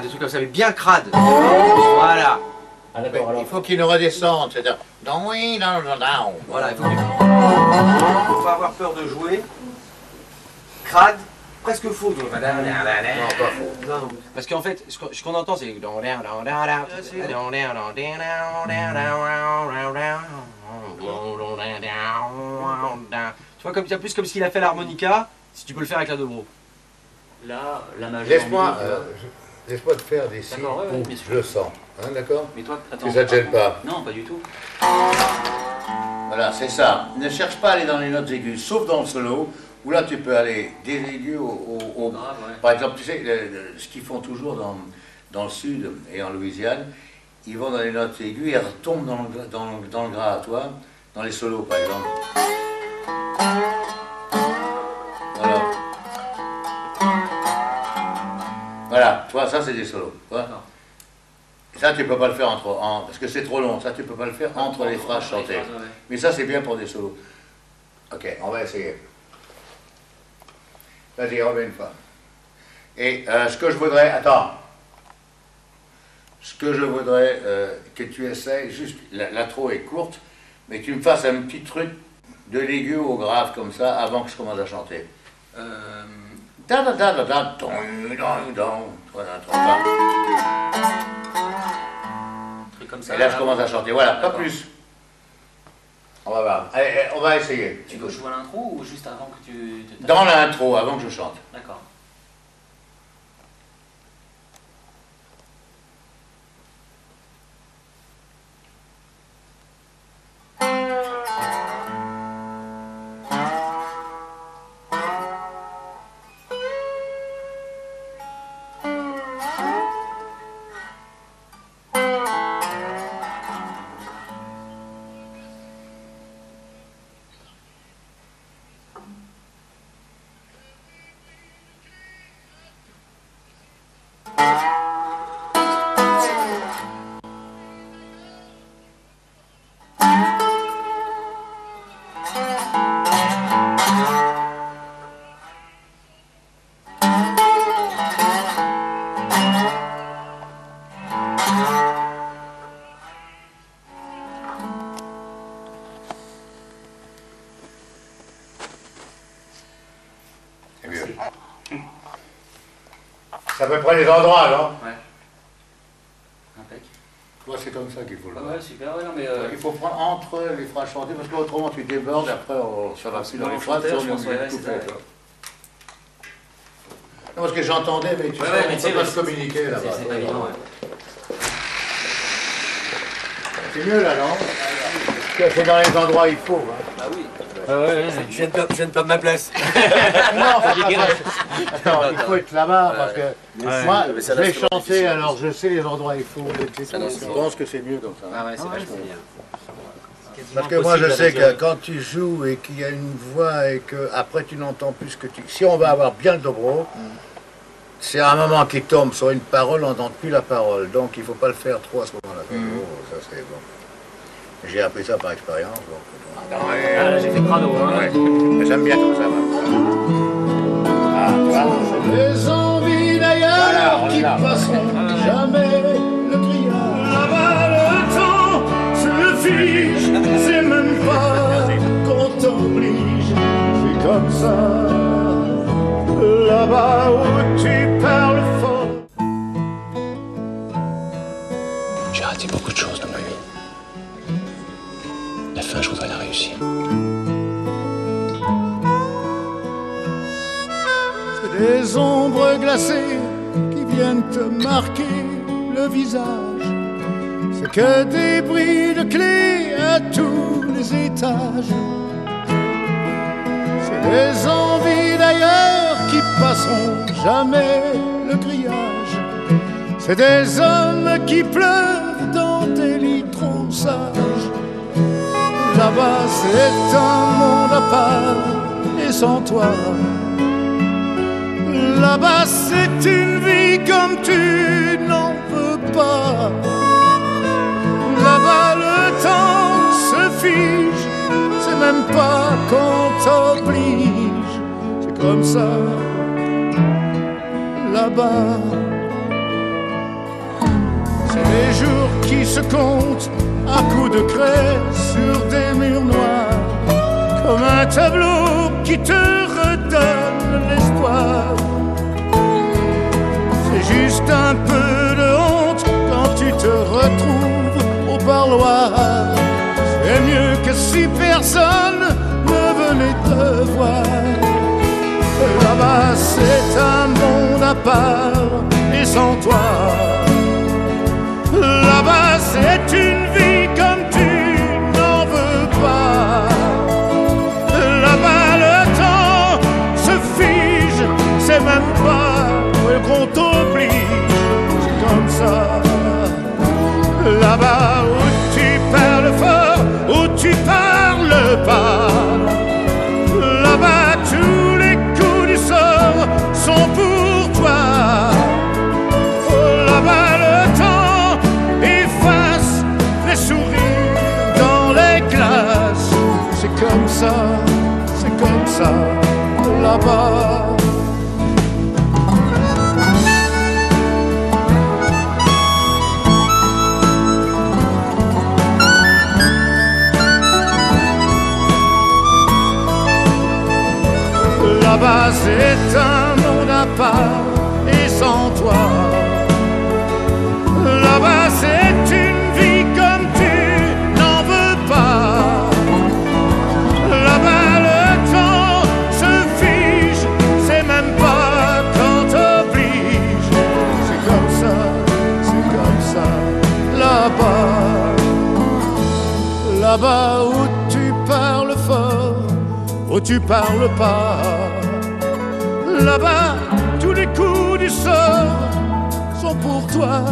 des trucs comme ça, mais bien crade. Voilà. Ah alors... Il faut qu'il nous redescende, c'est-à-dire. Down, down, down, down. Voilà, il faut, faut pas avoir peur de jouer. Crade, presque faux. Non, pas faux. Non, non. Parce qu'en fait, ce qu'on entend, c'est. Tu vois, comme, c'est plus comme s'il a fait l'harmonica, si tu peux le faire avec la dobro. Là, la majeure. Laisse-moi euh, je- laisse-moi te faire des signes ouais, ouais, où je le sens. Hein, d'accord Mais toi, attends. Que ça te gêne pas. Non, pas du tout. Voilà, c'est ça. Ne cherche pas à aller dans les notes aiguës, sauf dans le solo, où là tu peux aller des aigus au. au- au- Grave, ouais. Par exemple, tu sais, le- le- ce qu'ils font toujours dans, dans le sud et en Louisiane, ils vont dans les notes aiguës et retombent dans le, dans, le- dans le gras, toi, dans les solos par exemple. Toi, ça c'est des solos. Ça, tu peux pas le faire entre, en- parce que c'est trop long. Ça, tu peux pas le faire entre les phrases chantées. Mais ça, c'est bien pour des solos. Ok, on va essayer. Vas-y, remets une fois. Et euh, ce que je voudrais, attends. Ce que je voudrais euh, que tu essaies, juste, la- l'intro est courte, mais que tu me fasses un petit truc de l'aigu au grave comme ça avant que je commence à chanter. Euh, Da da da da da, don, don, don. Voilà, un truc comme ça. Un truc comme ça. Et là, je commence à chanter. Voilà, pas plus. On va voir. Allez, allez, on va essayer. Tu veux jouer à l'intro ou juste avant que tu Dans l'intro, avant que je chante. D'accord. Peu près les endroits, non? Ouais. Impec. Toi, c'est comme ça qu'il faut le Ah voir. ouais, super, ouais, non, mais. euh, Il faut prendre entre les phrases chantées, parce qu'autrement tu débordes, après on, ça va plus dans les phrases, on je est pense, obligé de ouais, couper, c'est ça, toi. Non, parce que j'entendais, mais tu Ouais, sais, ouais, on mais ne tu sais, peut pas se communiquer c'est- là-bas. c'est pas évident, ouais. C'est mieux là, non? C'est dans les endroits où il faut. Hein. Ah oui. Je viens de perdre- je ma place. non, c'est pas ça. Attends, il faut être là-bas parce que Ouais. moi, Mais je vais chanter, alors je sais les endroits où il faut. Je pense que c'est mieux comme ça. Ah ouais, c'est vachement bien. Parce que moi, je sais que quand tu joues et qu'il y a une voix et que après tu n'entends plus ce que tu. Si on va avoir bien le dobro, c'est un moment qui tombe sur une parole, on n'entend plus la parole. Donc il ne faut pas le faire trop à ce moment-là. Oh, ça c'est bon. J'ai appris ça par expérience. donc. Ah, j'ai fait Prado, hein. Ouais. J'aime bien comme ça. moi. Ah, Les envies d'ailleurs qui passeront jamais le grillage. Là-bas, le temps se fige, c'est même pas qu'on t'oblige. C'est comme ça. Là-bas qui viennent te marquer le visage. C'est que des bris de clés à tous les étages. C'est des envies d'ailleurs qui passeront jamais le grillage. C'est des hommes qui pleurent dans des lits sages. Là-bas, c'est un monde à part et sans toi. Là-bas, c'est une vie comme tu n'en veux pas. Là-bas, le temps se fige, c'est même pas qu'on t'oblige. C'est comme ça, là-bas. C'est les jours qui se comptent à coups de craie sur des murs noirs, comme un tableau qui te redonne l'espoir. Juste un peu de honte quand tu te retrouves au parloir. C'est mieux que si personne ne venait te voir. Là-bas, c'est un monde à part et sans toi. Là-bas, c'est une Là-bas où tu parles fort, où tu parles pas. Là-bas, tous les coups du sort sont pour toi. Là-bas, le temps efface les sourires dans les glaces. C'est comme ça, c'est comme ça, là-bas. Là-bas où tu parles fort, où tu parles pas. Là-bas, tous les coups du sort sont pour toi.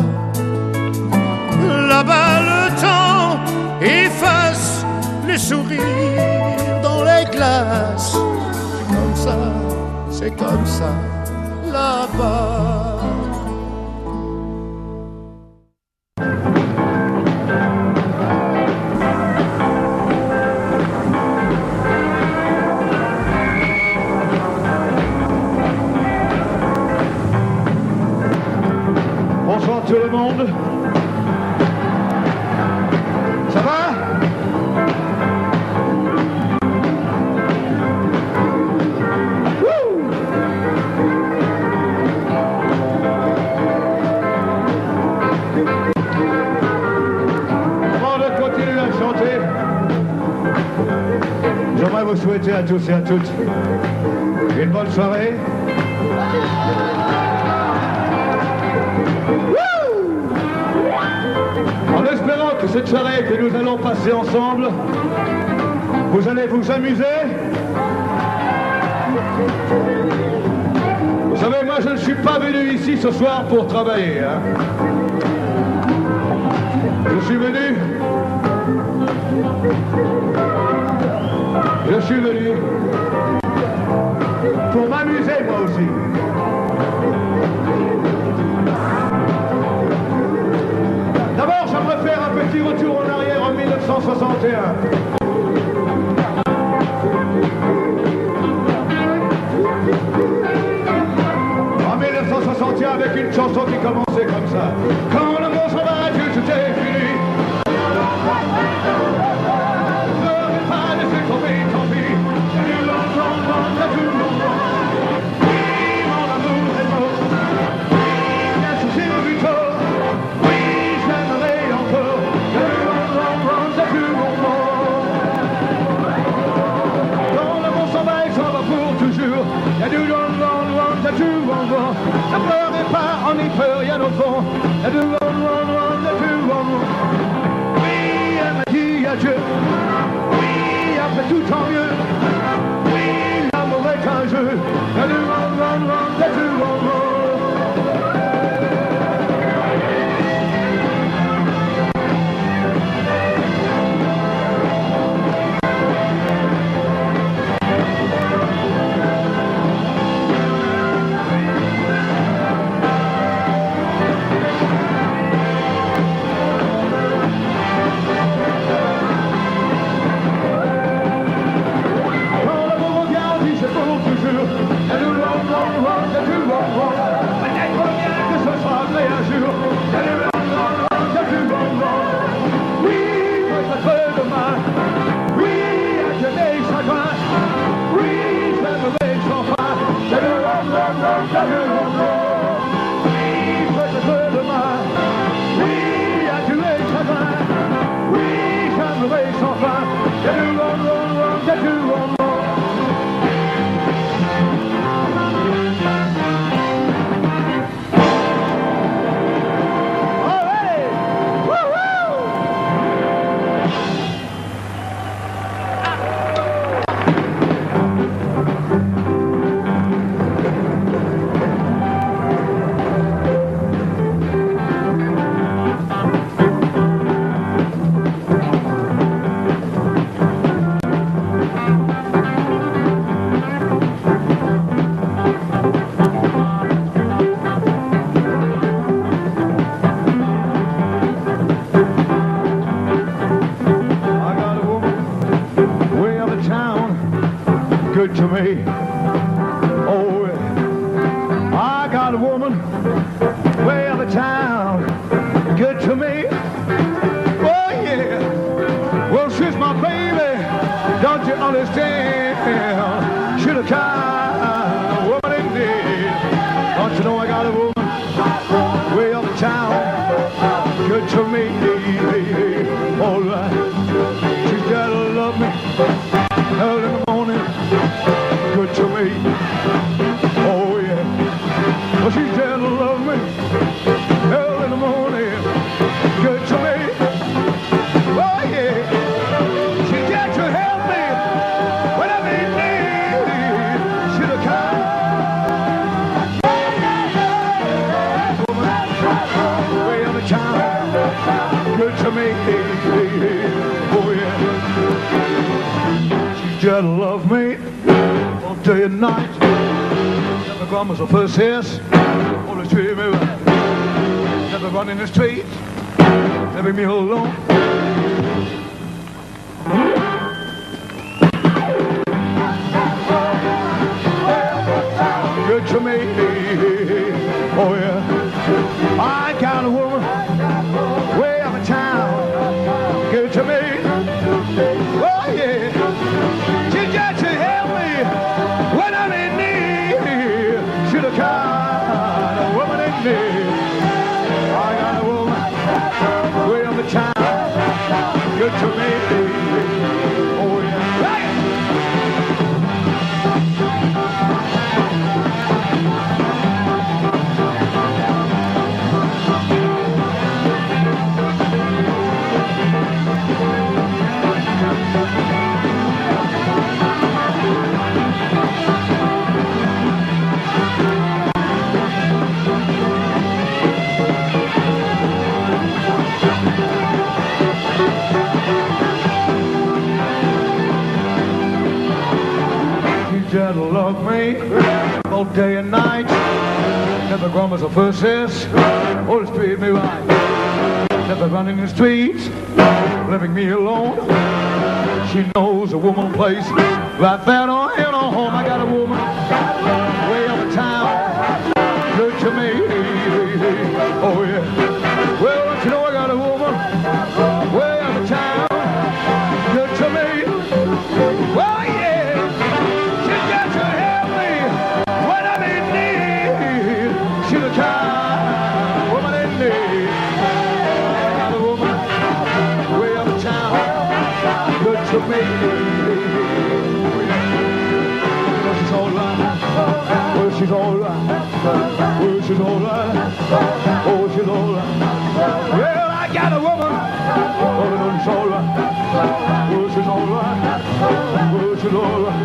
Là-bas, le temps efface les sourires dans les glaces. C'est comme ça, c'est comme ça, là-bas. Le monde. Ça va? J'aimerais vous souhaiter à tous et à toutes une bonne soirée. En espérant que cette soirée que nous allons passer ensemble, vous allez vous amuser. Vous savez, moi je ne suis pas venu ici ce soir pour travailler. hein. Je suis venu. Je suis venu pour m'amuser moi aussi. Petit retour en arrière en 1961. En 1961, avec une chanson qui commençait comme ça. Dit adieu. Oui, après tout me. Oh. I got a woman way out of town, good to me. Oh yeah, well she's my baby, don't you understand? All day and night. Never grumbles or persists, always treat me. Never run in the street, never me alone. Good to me, love me all day and night. Never grumbles or fusses, always treat me right. Never run in the streets, leaving me alone. She knows a woman place right there on in her home. I got a woman she's all right. Well, she's all right. Oh, she's all right. Well, I got a woman. Oh, she's all right. Well, she's all right. Well, she's all right.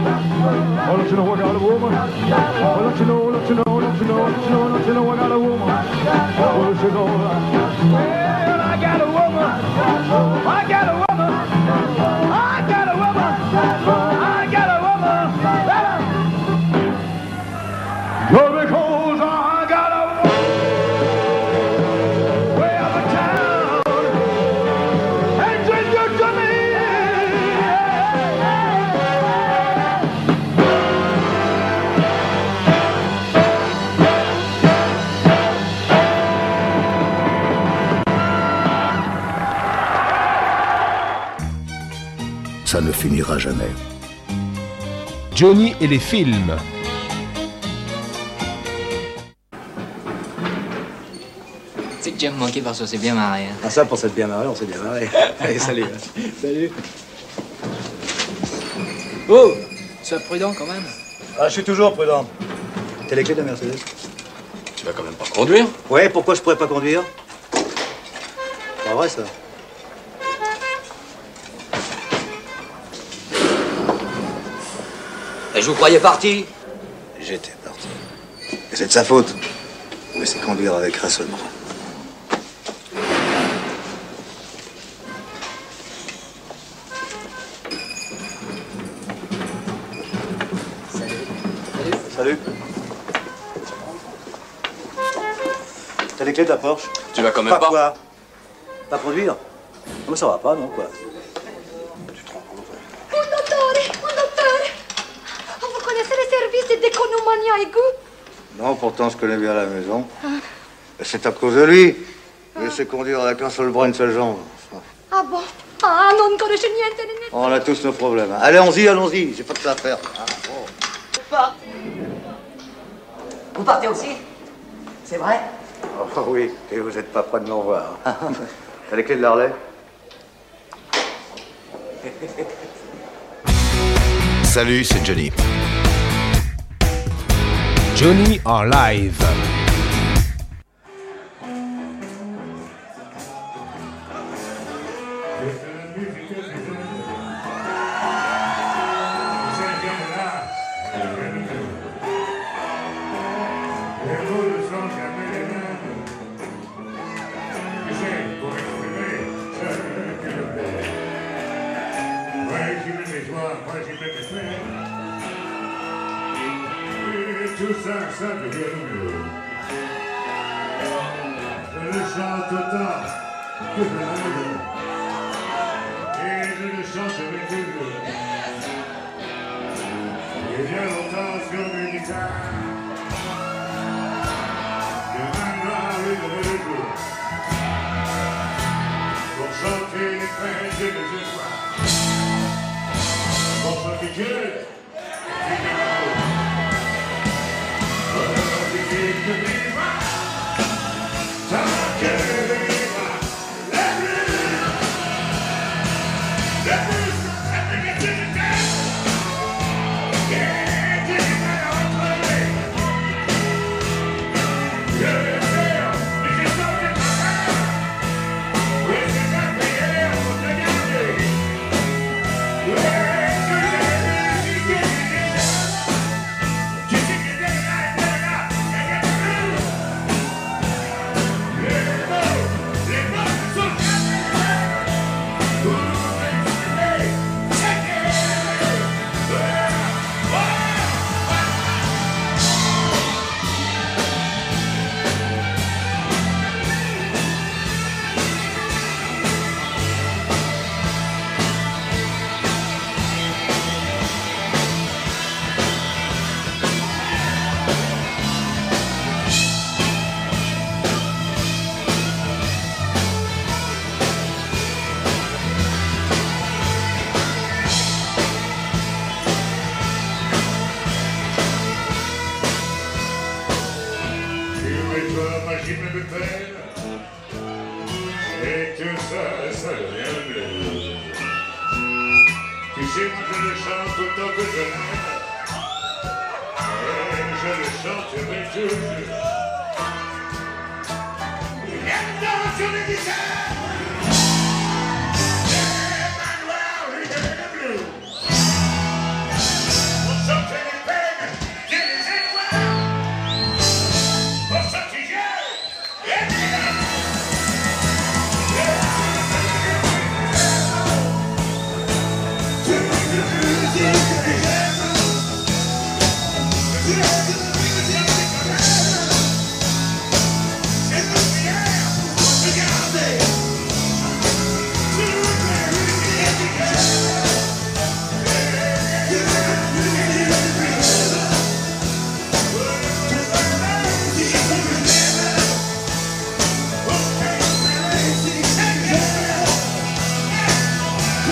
Oh, don't you know I got a woman? Oh, don't you know, don't you know, don't you know, don't you know, don't you know I got a woman? Oh, she's all right. Well, I got a woman. I got a woman. Jamais. Johnny et les films. Tu sais que Jim manqué parce qu'on s'est bien marré. Hein. Ah ça, pour s'être bien marré, on s'est bien marré. Allez, salut. Salut. Oh Sois prudent quand même. Ah, je suis toujours prudent. T'as les clés de la Mercedes? Tu vas quand même pas conduire? Ouais, pourquoi je pourrais pas conduire? Pas vrai, ça je vous croyais parti J'étais parti. Et c'est de sa faute. Mais c'est conduire avec raisonnement. Salut. T'as les clés de la Porsche Tu vas quand même pas quoi Pas conduire Non, ça va pas, non, quoi. Un dottore, un dottore. Vous connaissez les services de déconomania aiguë Non, pourtant, je connais bien la maison. Mais C'est à cause de lui. Il sait conduire avec un seul bras, une seule jambe. Ah bon Ah, non. On a tous nos problèmes. hein. Allez-y, allons-y. J'ai pas de ça à faire. Ah, bon. Pas. Vous partez aussi? C'est vrai? Oh, oui, et vous n'êtes pas près de m'en voir. T'as les clés de l'Harley Salut, c'est Johnny. Johnny en live.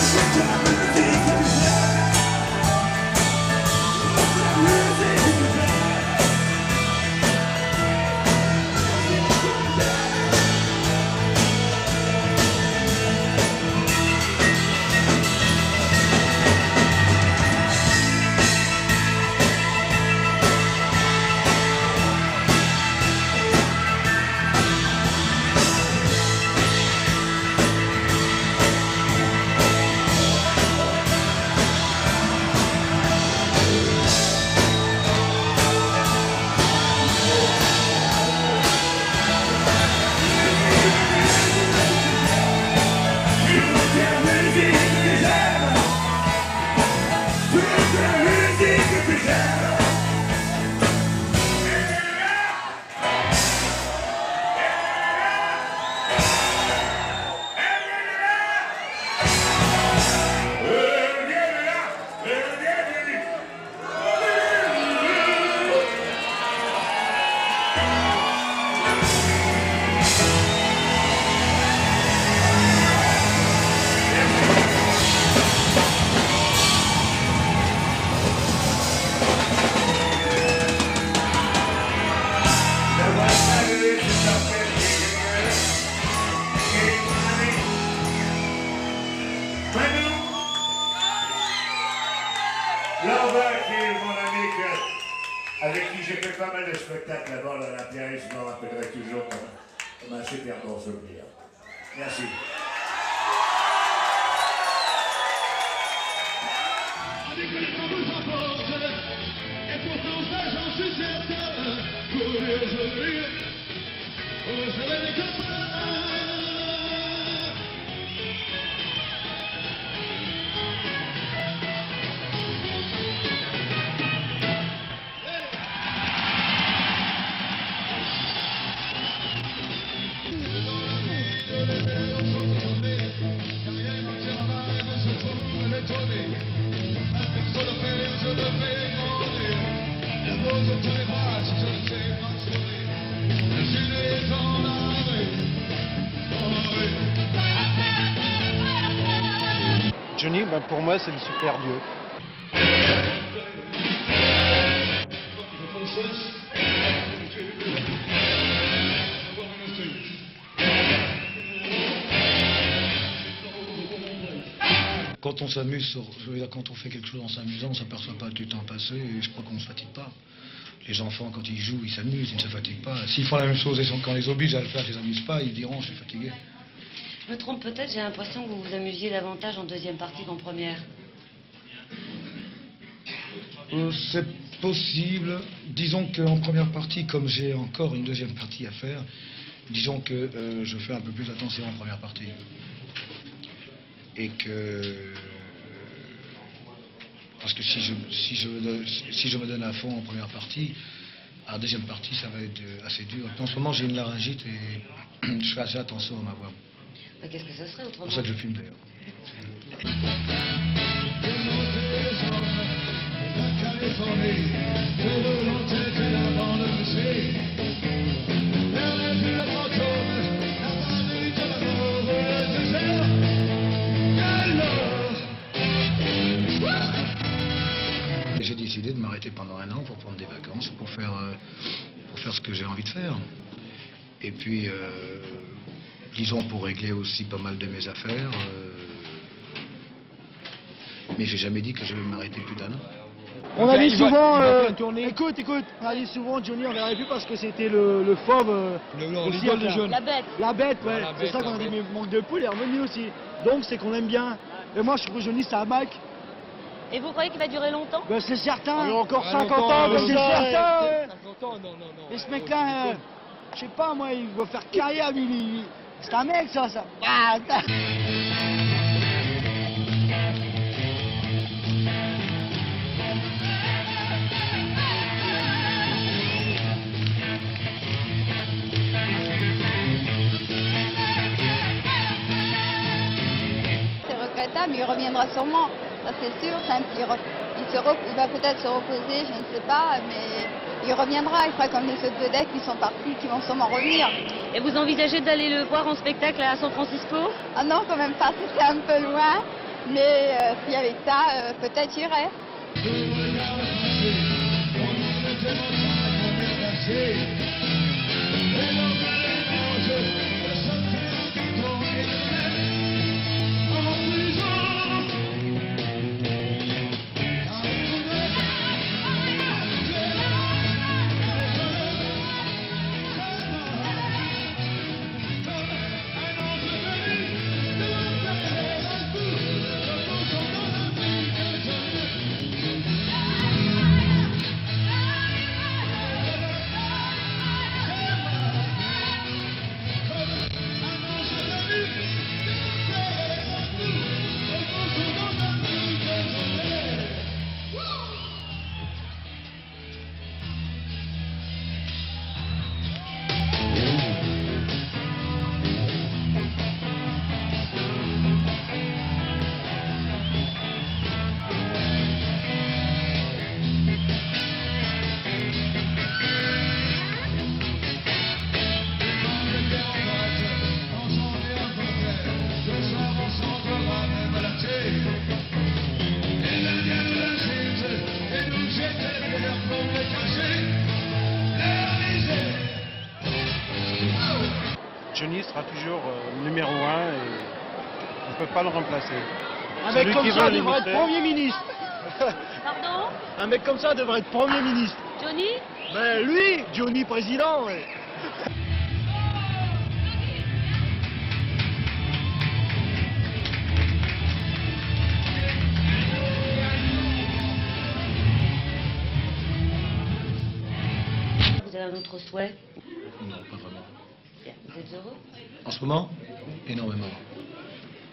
sit down. Moi, c'est le super dieu. Quand on s'amuse, quand on fait quelque chose en s'amusant, on s'aperçoit pas du temps passé et je crois qu'on ne se fatigue pas. Les enfants, quand ils jouent, ils s'amusent, ils ne se fatiguent pas. S'ils font la même chose et quand les oblige à le faire, ils ne s'amusent pas, ils diront je suis fatigué. Me trompe peut-être, j'ai l'impression que vous vous amusiez davantage en deuxième partie qu'en première. Euh, C'est possible. Disons qu'en première partie, comme j'ai encore une deuxième partie à faire, disons que euh, je fais un peu plus attention en première partie. Et que. Parce que si je, si, je, me donne- à fond en première partie, la deuxième partie, ça va être euh, assez dur. En ce moment, j'ai une laryngite et je fais assez attention à ma voix. Bah, Qu'est-ce que ça serait C'est autrement pour ça que je fume d'ailleurs. J'ai décidé de m'arrêter pendant un an pour prendre des vacances, pour faire, euh, pour faire ce que j'ai envie de faire. Et puis, euh, disons, pour régler aussi pas mal de mes affaires. euh, mais j'ai jamais dit que je vais m'arrêter plus d'un an. On a dit Il souvent, il euh, écoute, écoute, on a dit souvent Johnny, on verrait plus parce que c'était le, le fauve euh, cirque, des là. jeunes. La bête. La bête, ouais. Ah, c'est ça qu'on a dit, mais manque de poule est revenu aussi. Donc c'est qu'on aime bien. Et moi je trouve que Johnny c'est un mec. Et vous croyez qu'il va durer longtemps? Ben, c'est certain. Ah, encore ah, 50 longtemps, ans, ben, c'est certain. ouais. ouais. 50 ans, non, non, non. Et ce mec-là, euh, je sais pas moi, il va faire carrière, lui. C'est un mec ça, ça. Ah, mais il reviendra sûrement. Ça c'est sûr. Il, il se re- il va peut-être se reposer, je ne sais pas, mais il reviendra. Il fera comme les autres vedettes qui sont partis, qui vont sûrement revenir. Et vous envisagez d'aller le voir en spectacle à San Francisco? Ah non, quand même pas, c'est un peu loin. Mais euh, si avec ça, euh, peut-être j'irai. Remplacer. Un mec comme ça devrait être Premier ministre. Pardon Un mec comme ça devrait être Premier ministre. Johnny Ben lui, Johnny président. ouais. Vous avez un autre souhait Non, pas vraiment. Bien. Vous êtes heureux En ce moment, énormément.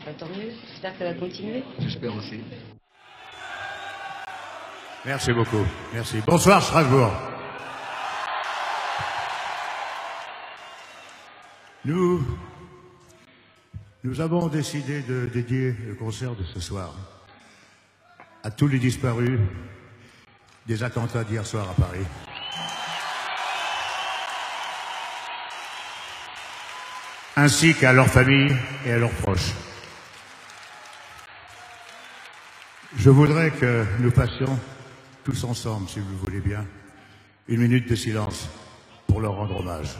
Bah, Tant mieux. J'espère que ça va continuer. J'espère aussi. Merci beaucoup. Merci. Bonsoir Strasbourg. Nous, nous avons décidé de dédier le concert de ce soir à tous les disparus des attentats d'hier soir à Paris. ainsi qu'à leurs familles et à leurs proches. Je voudrais que nous passions tous ensemble, si vous le voulez bien, une minute de silence pour leur rendre hommage.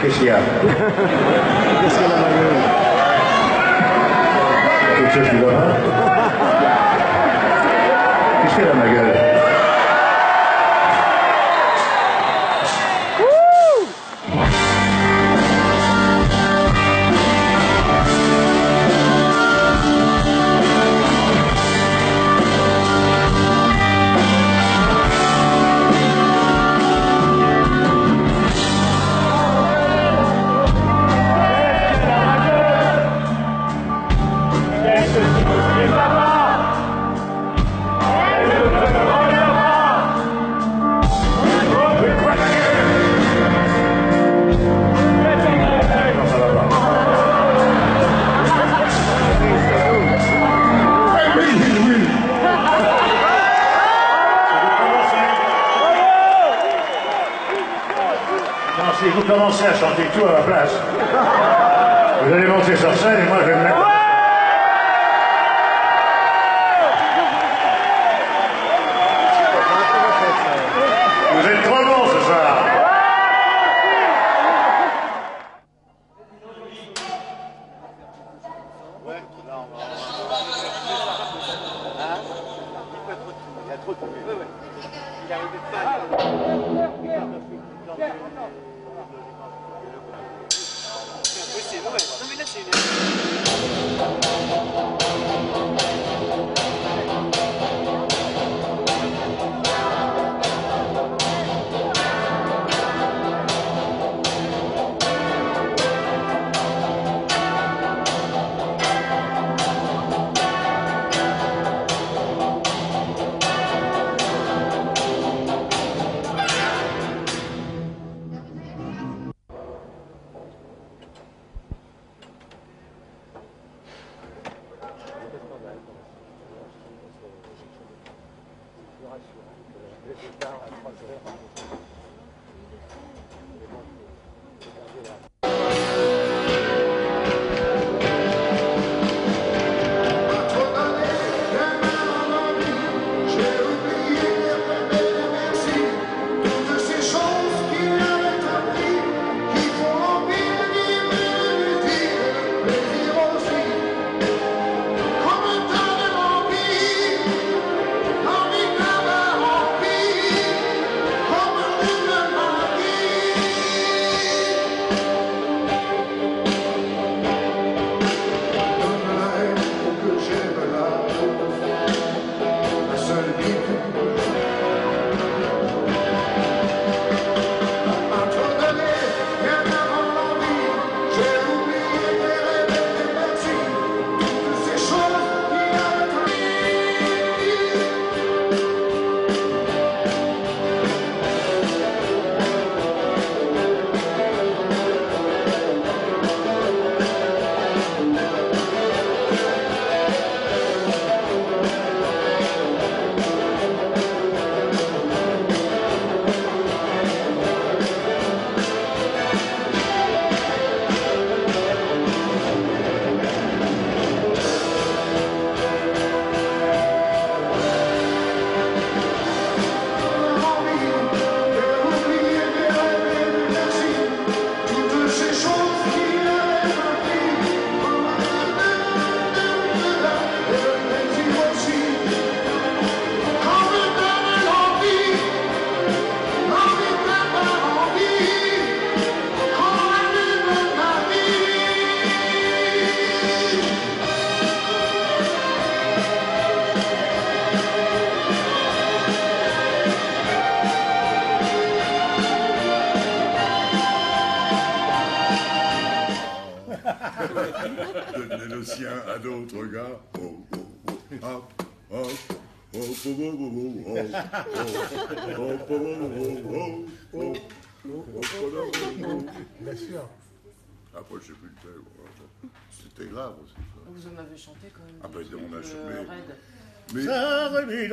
Qu'est-ce qu'il y a Qu'est-ce qu'elle a ma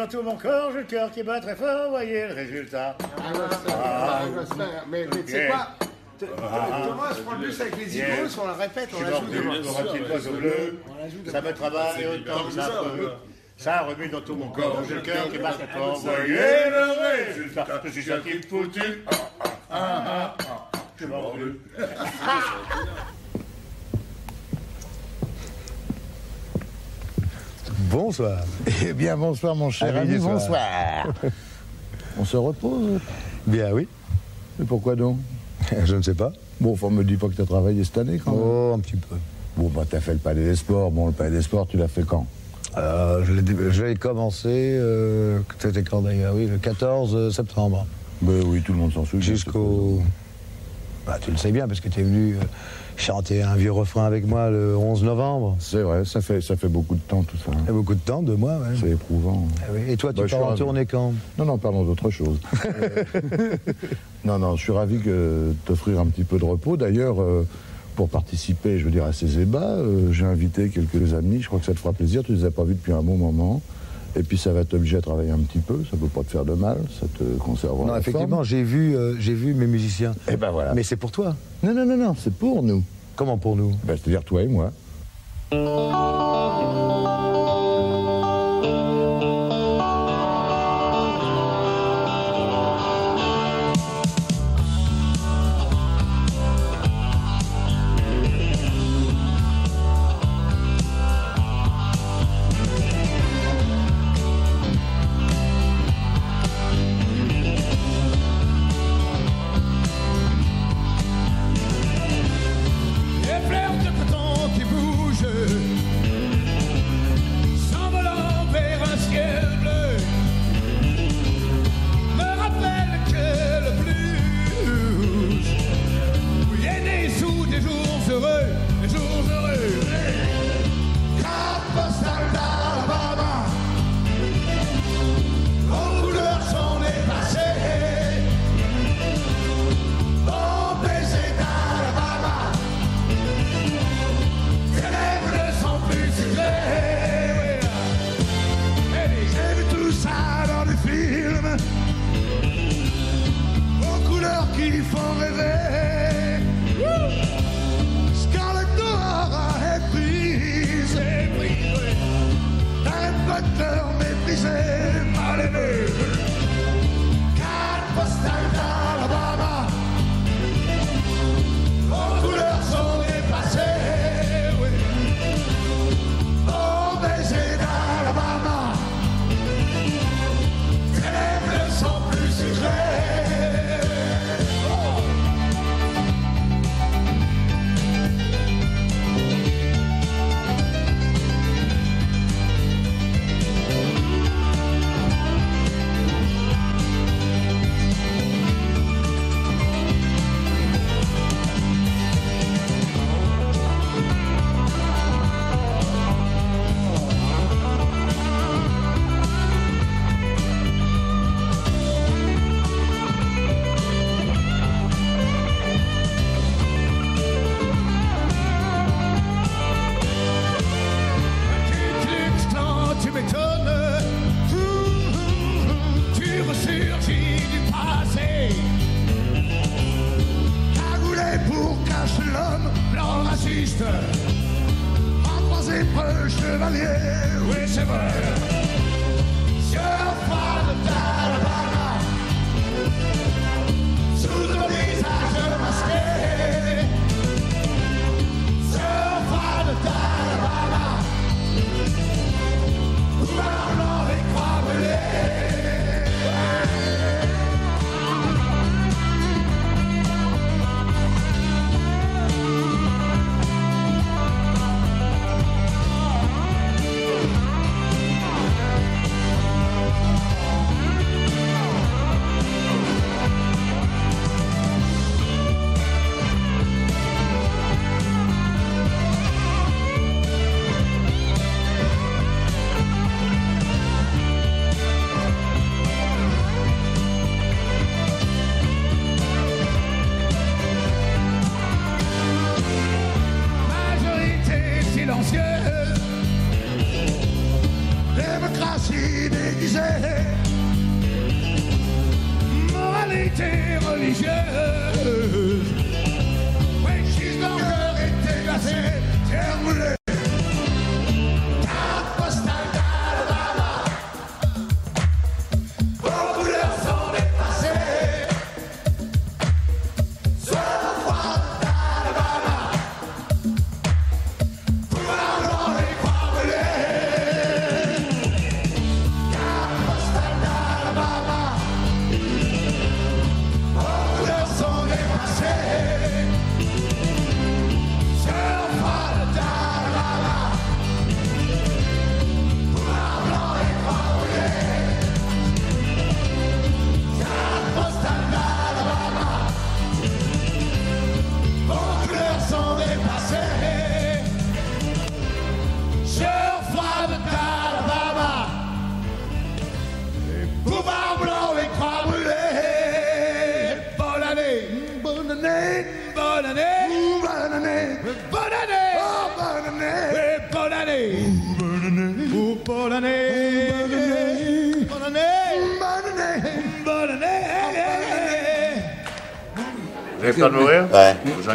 dans tout mon corps, j'ai le cœur qui bat très fort, voyez le résultat. Ah, ah, mais, tu sais quoi Ah, Thomas, je prends le bus avec les. Eagles, on la répète, on la joue de demain. pour un petit oiseau bleu. On la joue Ça me travaille autant que ça peut. Ça remue dans tout mon corps, j'ai le cœur qui bat très fort, voyez le résultat. Je suis un type foutu. Ah, ah, ah, ah. Je suis Bonsoir. Eh bien, bonsoir, mon cher Ami ami, bonsoir. On se repose Bien oui. Mais pourquoi donc? Je ne sais pas. Bon, enfin, me dis pas que tu as travaillé cette année, quand même. Oh, un petit peu. Bon, bah, t'as fait le palais des sports. Bon, le palais des sports, tu l'as fait quand? Euh, je l'ai dé- je l'ai commencé, euh, c'était quand d'ailleurs? Oui, le 14 septembre. Ben oui, tout le monde s'en souvient. Jusqu'au... Bah, tu le sais bien, parce que tu es venu euh, chanter un vieux refrain avec moi le 11 novembre. C'est vrai, ça fait, ça fait beaucoup de temps, tout ça. Beaucoup de temps, deux mois, ouais. C'est éprouvant. Ah oui. Et toi, tu Bah, pars en tournée quand? Non, non, parlons d'autre chose. Euh, non, non, je suis ravi que t'offrir un petit peu de repos. D'ailleurs, euh, pour participer, je veux dire, à ces ébats, euh, j'ai invité quelques amis. Je crois que ça te fera plaisir. Tu les as pas vus depuis un bon moment. Et puis, ça va t'obliger à travailler un petit peu. Ça peut pas te faire de mal. Ça te conservera. Non, effectivement, j'ai vu, euh, j'ai vu mes musiciens. Et ben voilà. Mais c'est pour toi. Non, non, non, non, c'est pour nous. Comment pour nous? Ben, C'est-à-dire toi et moi.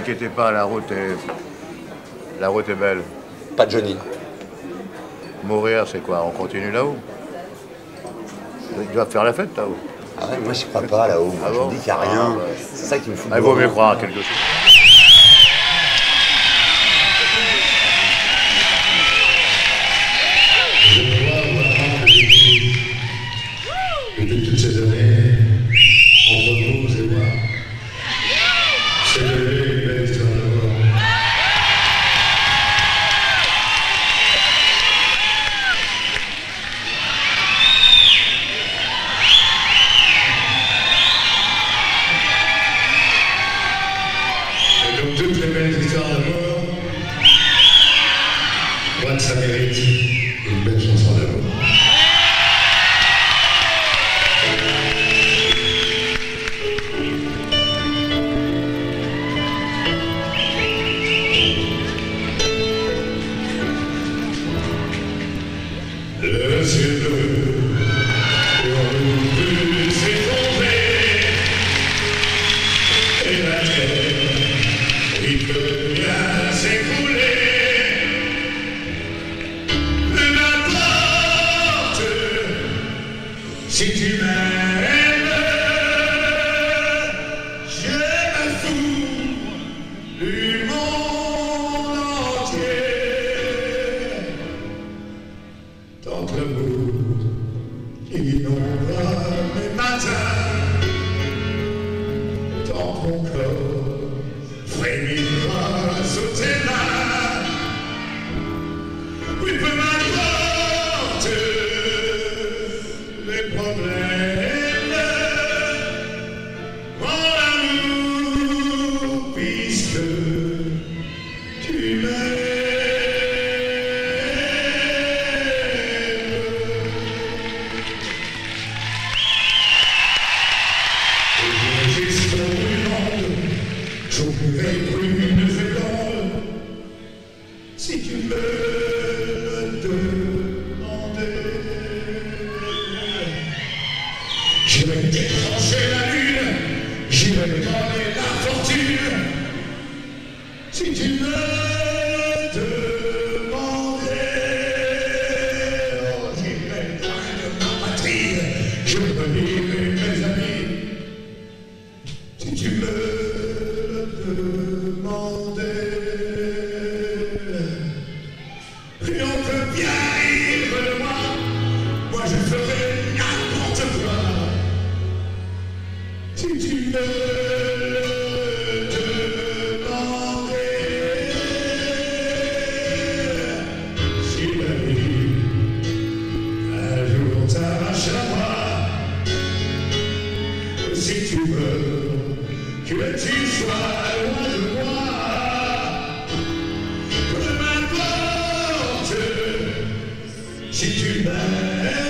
inquiétez pas, la route est, la route est belle. Pas de Johnny. Mourir, c'est quoi On continue là-haut? Ils doivent faire la fête là-haut. Ah ouais, moi je crois pas là-haut. Ah je me dis qu'il n'y a rien. Ah c'est ça qui me fout. Ah, il vaut mieux croire à quelque chose. Que tu sois loin de moi, peu m'importe si tu m'aimes.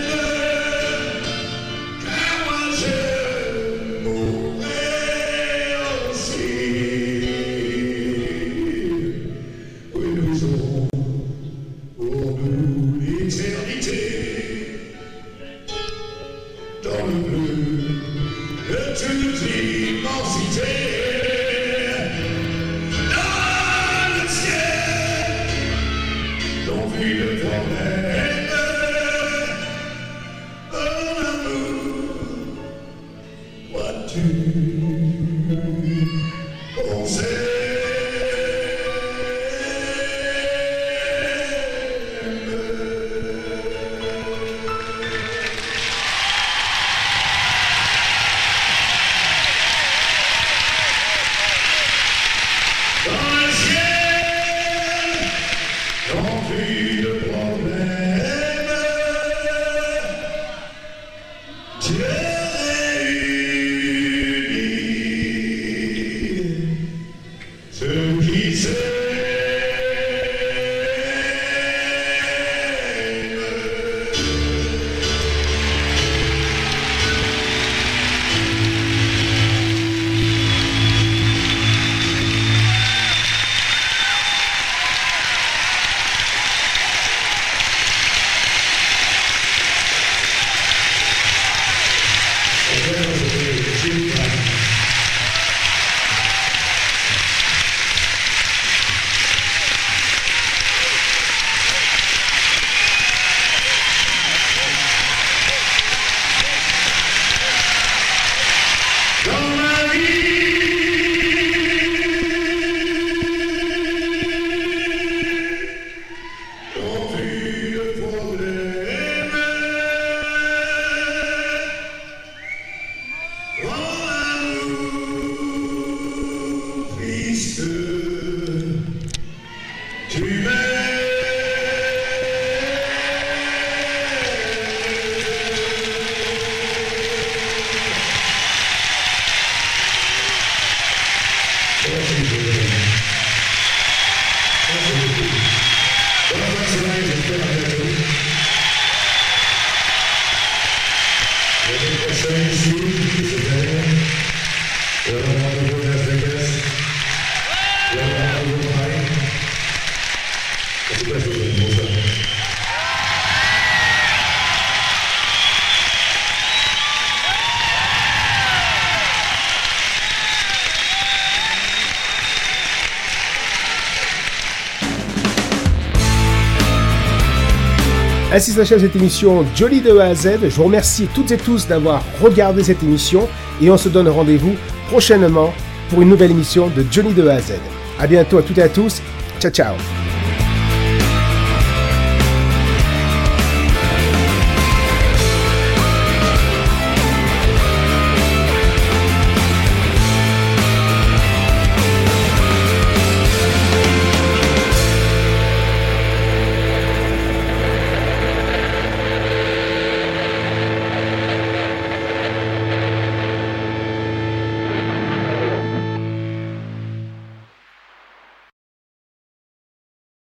Cette émission Jolly de A à Z. Je vous remercie toutes et tous d'avoir regardé cette émission et on se donne rendez-vous prochainement pour une nouvelle émission de Johnny de A à Z. A bientôt à toutes et à tous. Ciao ciao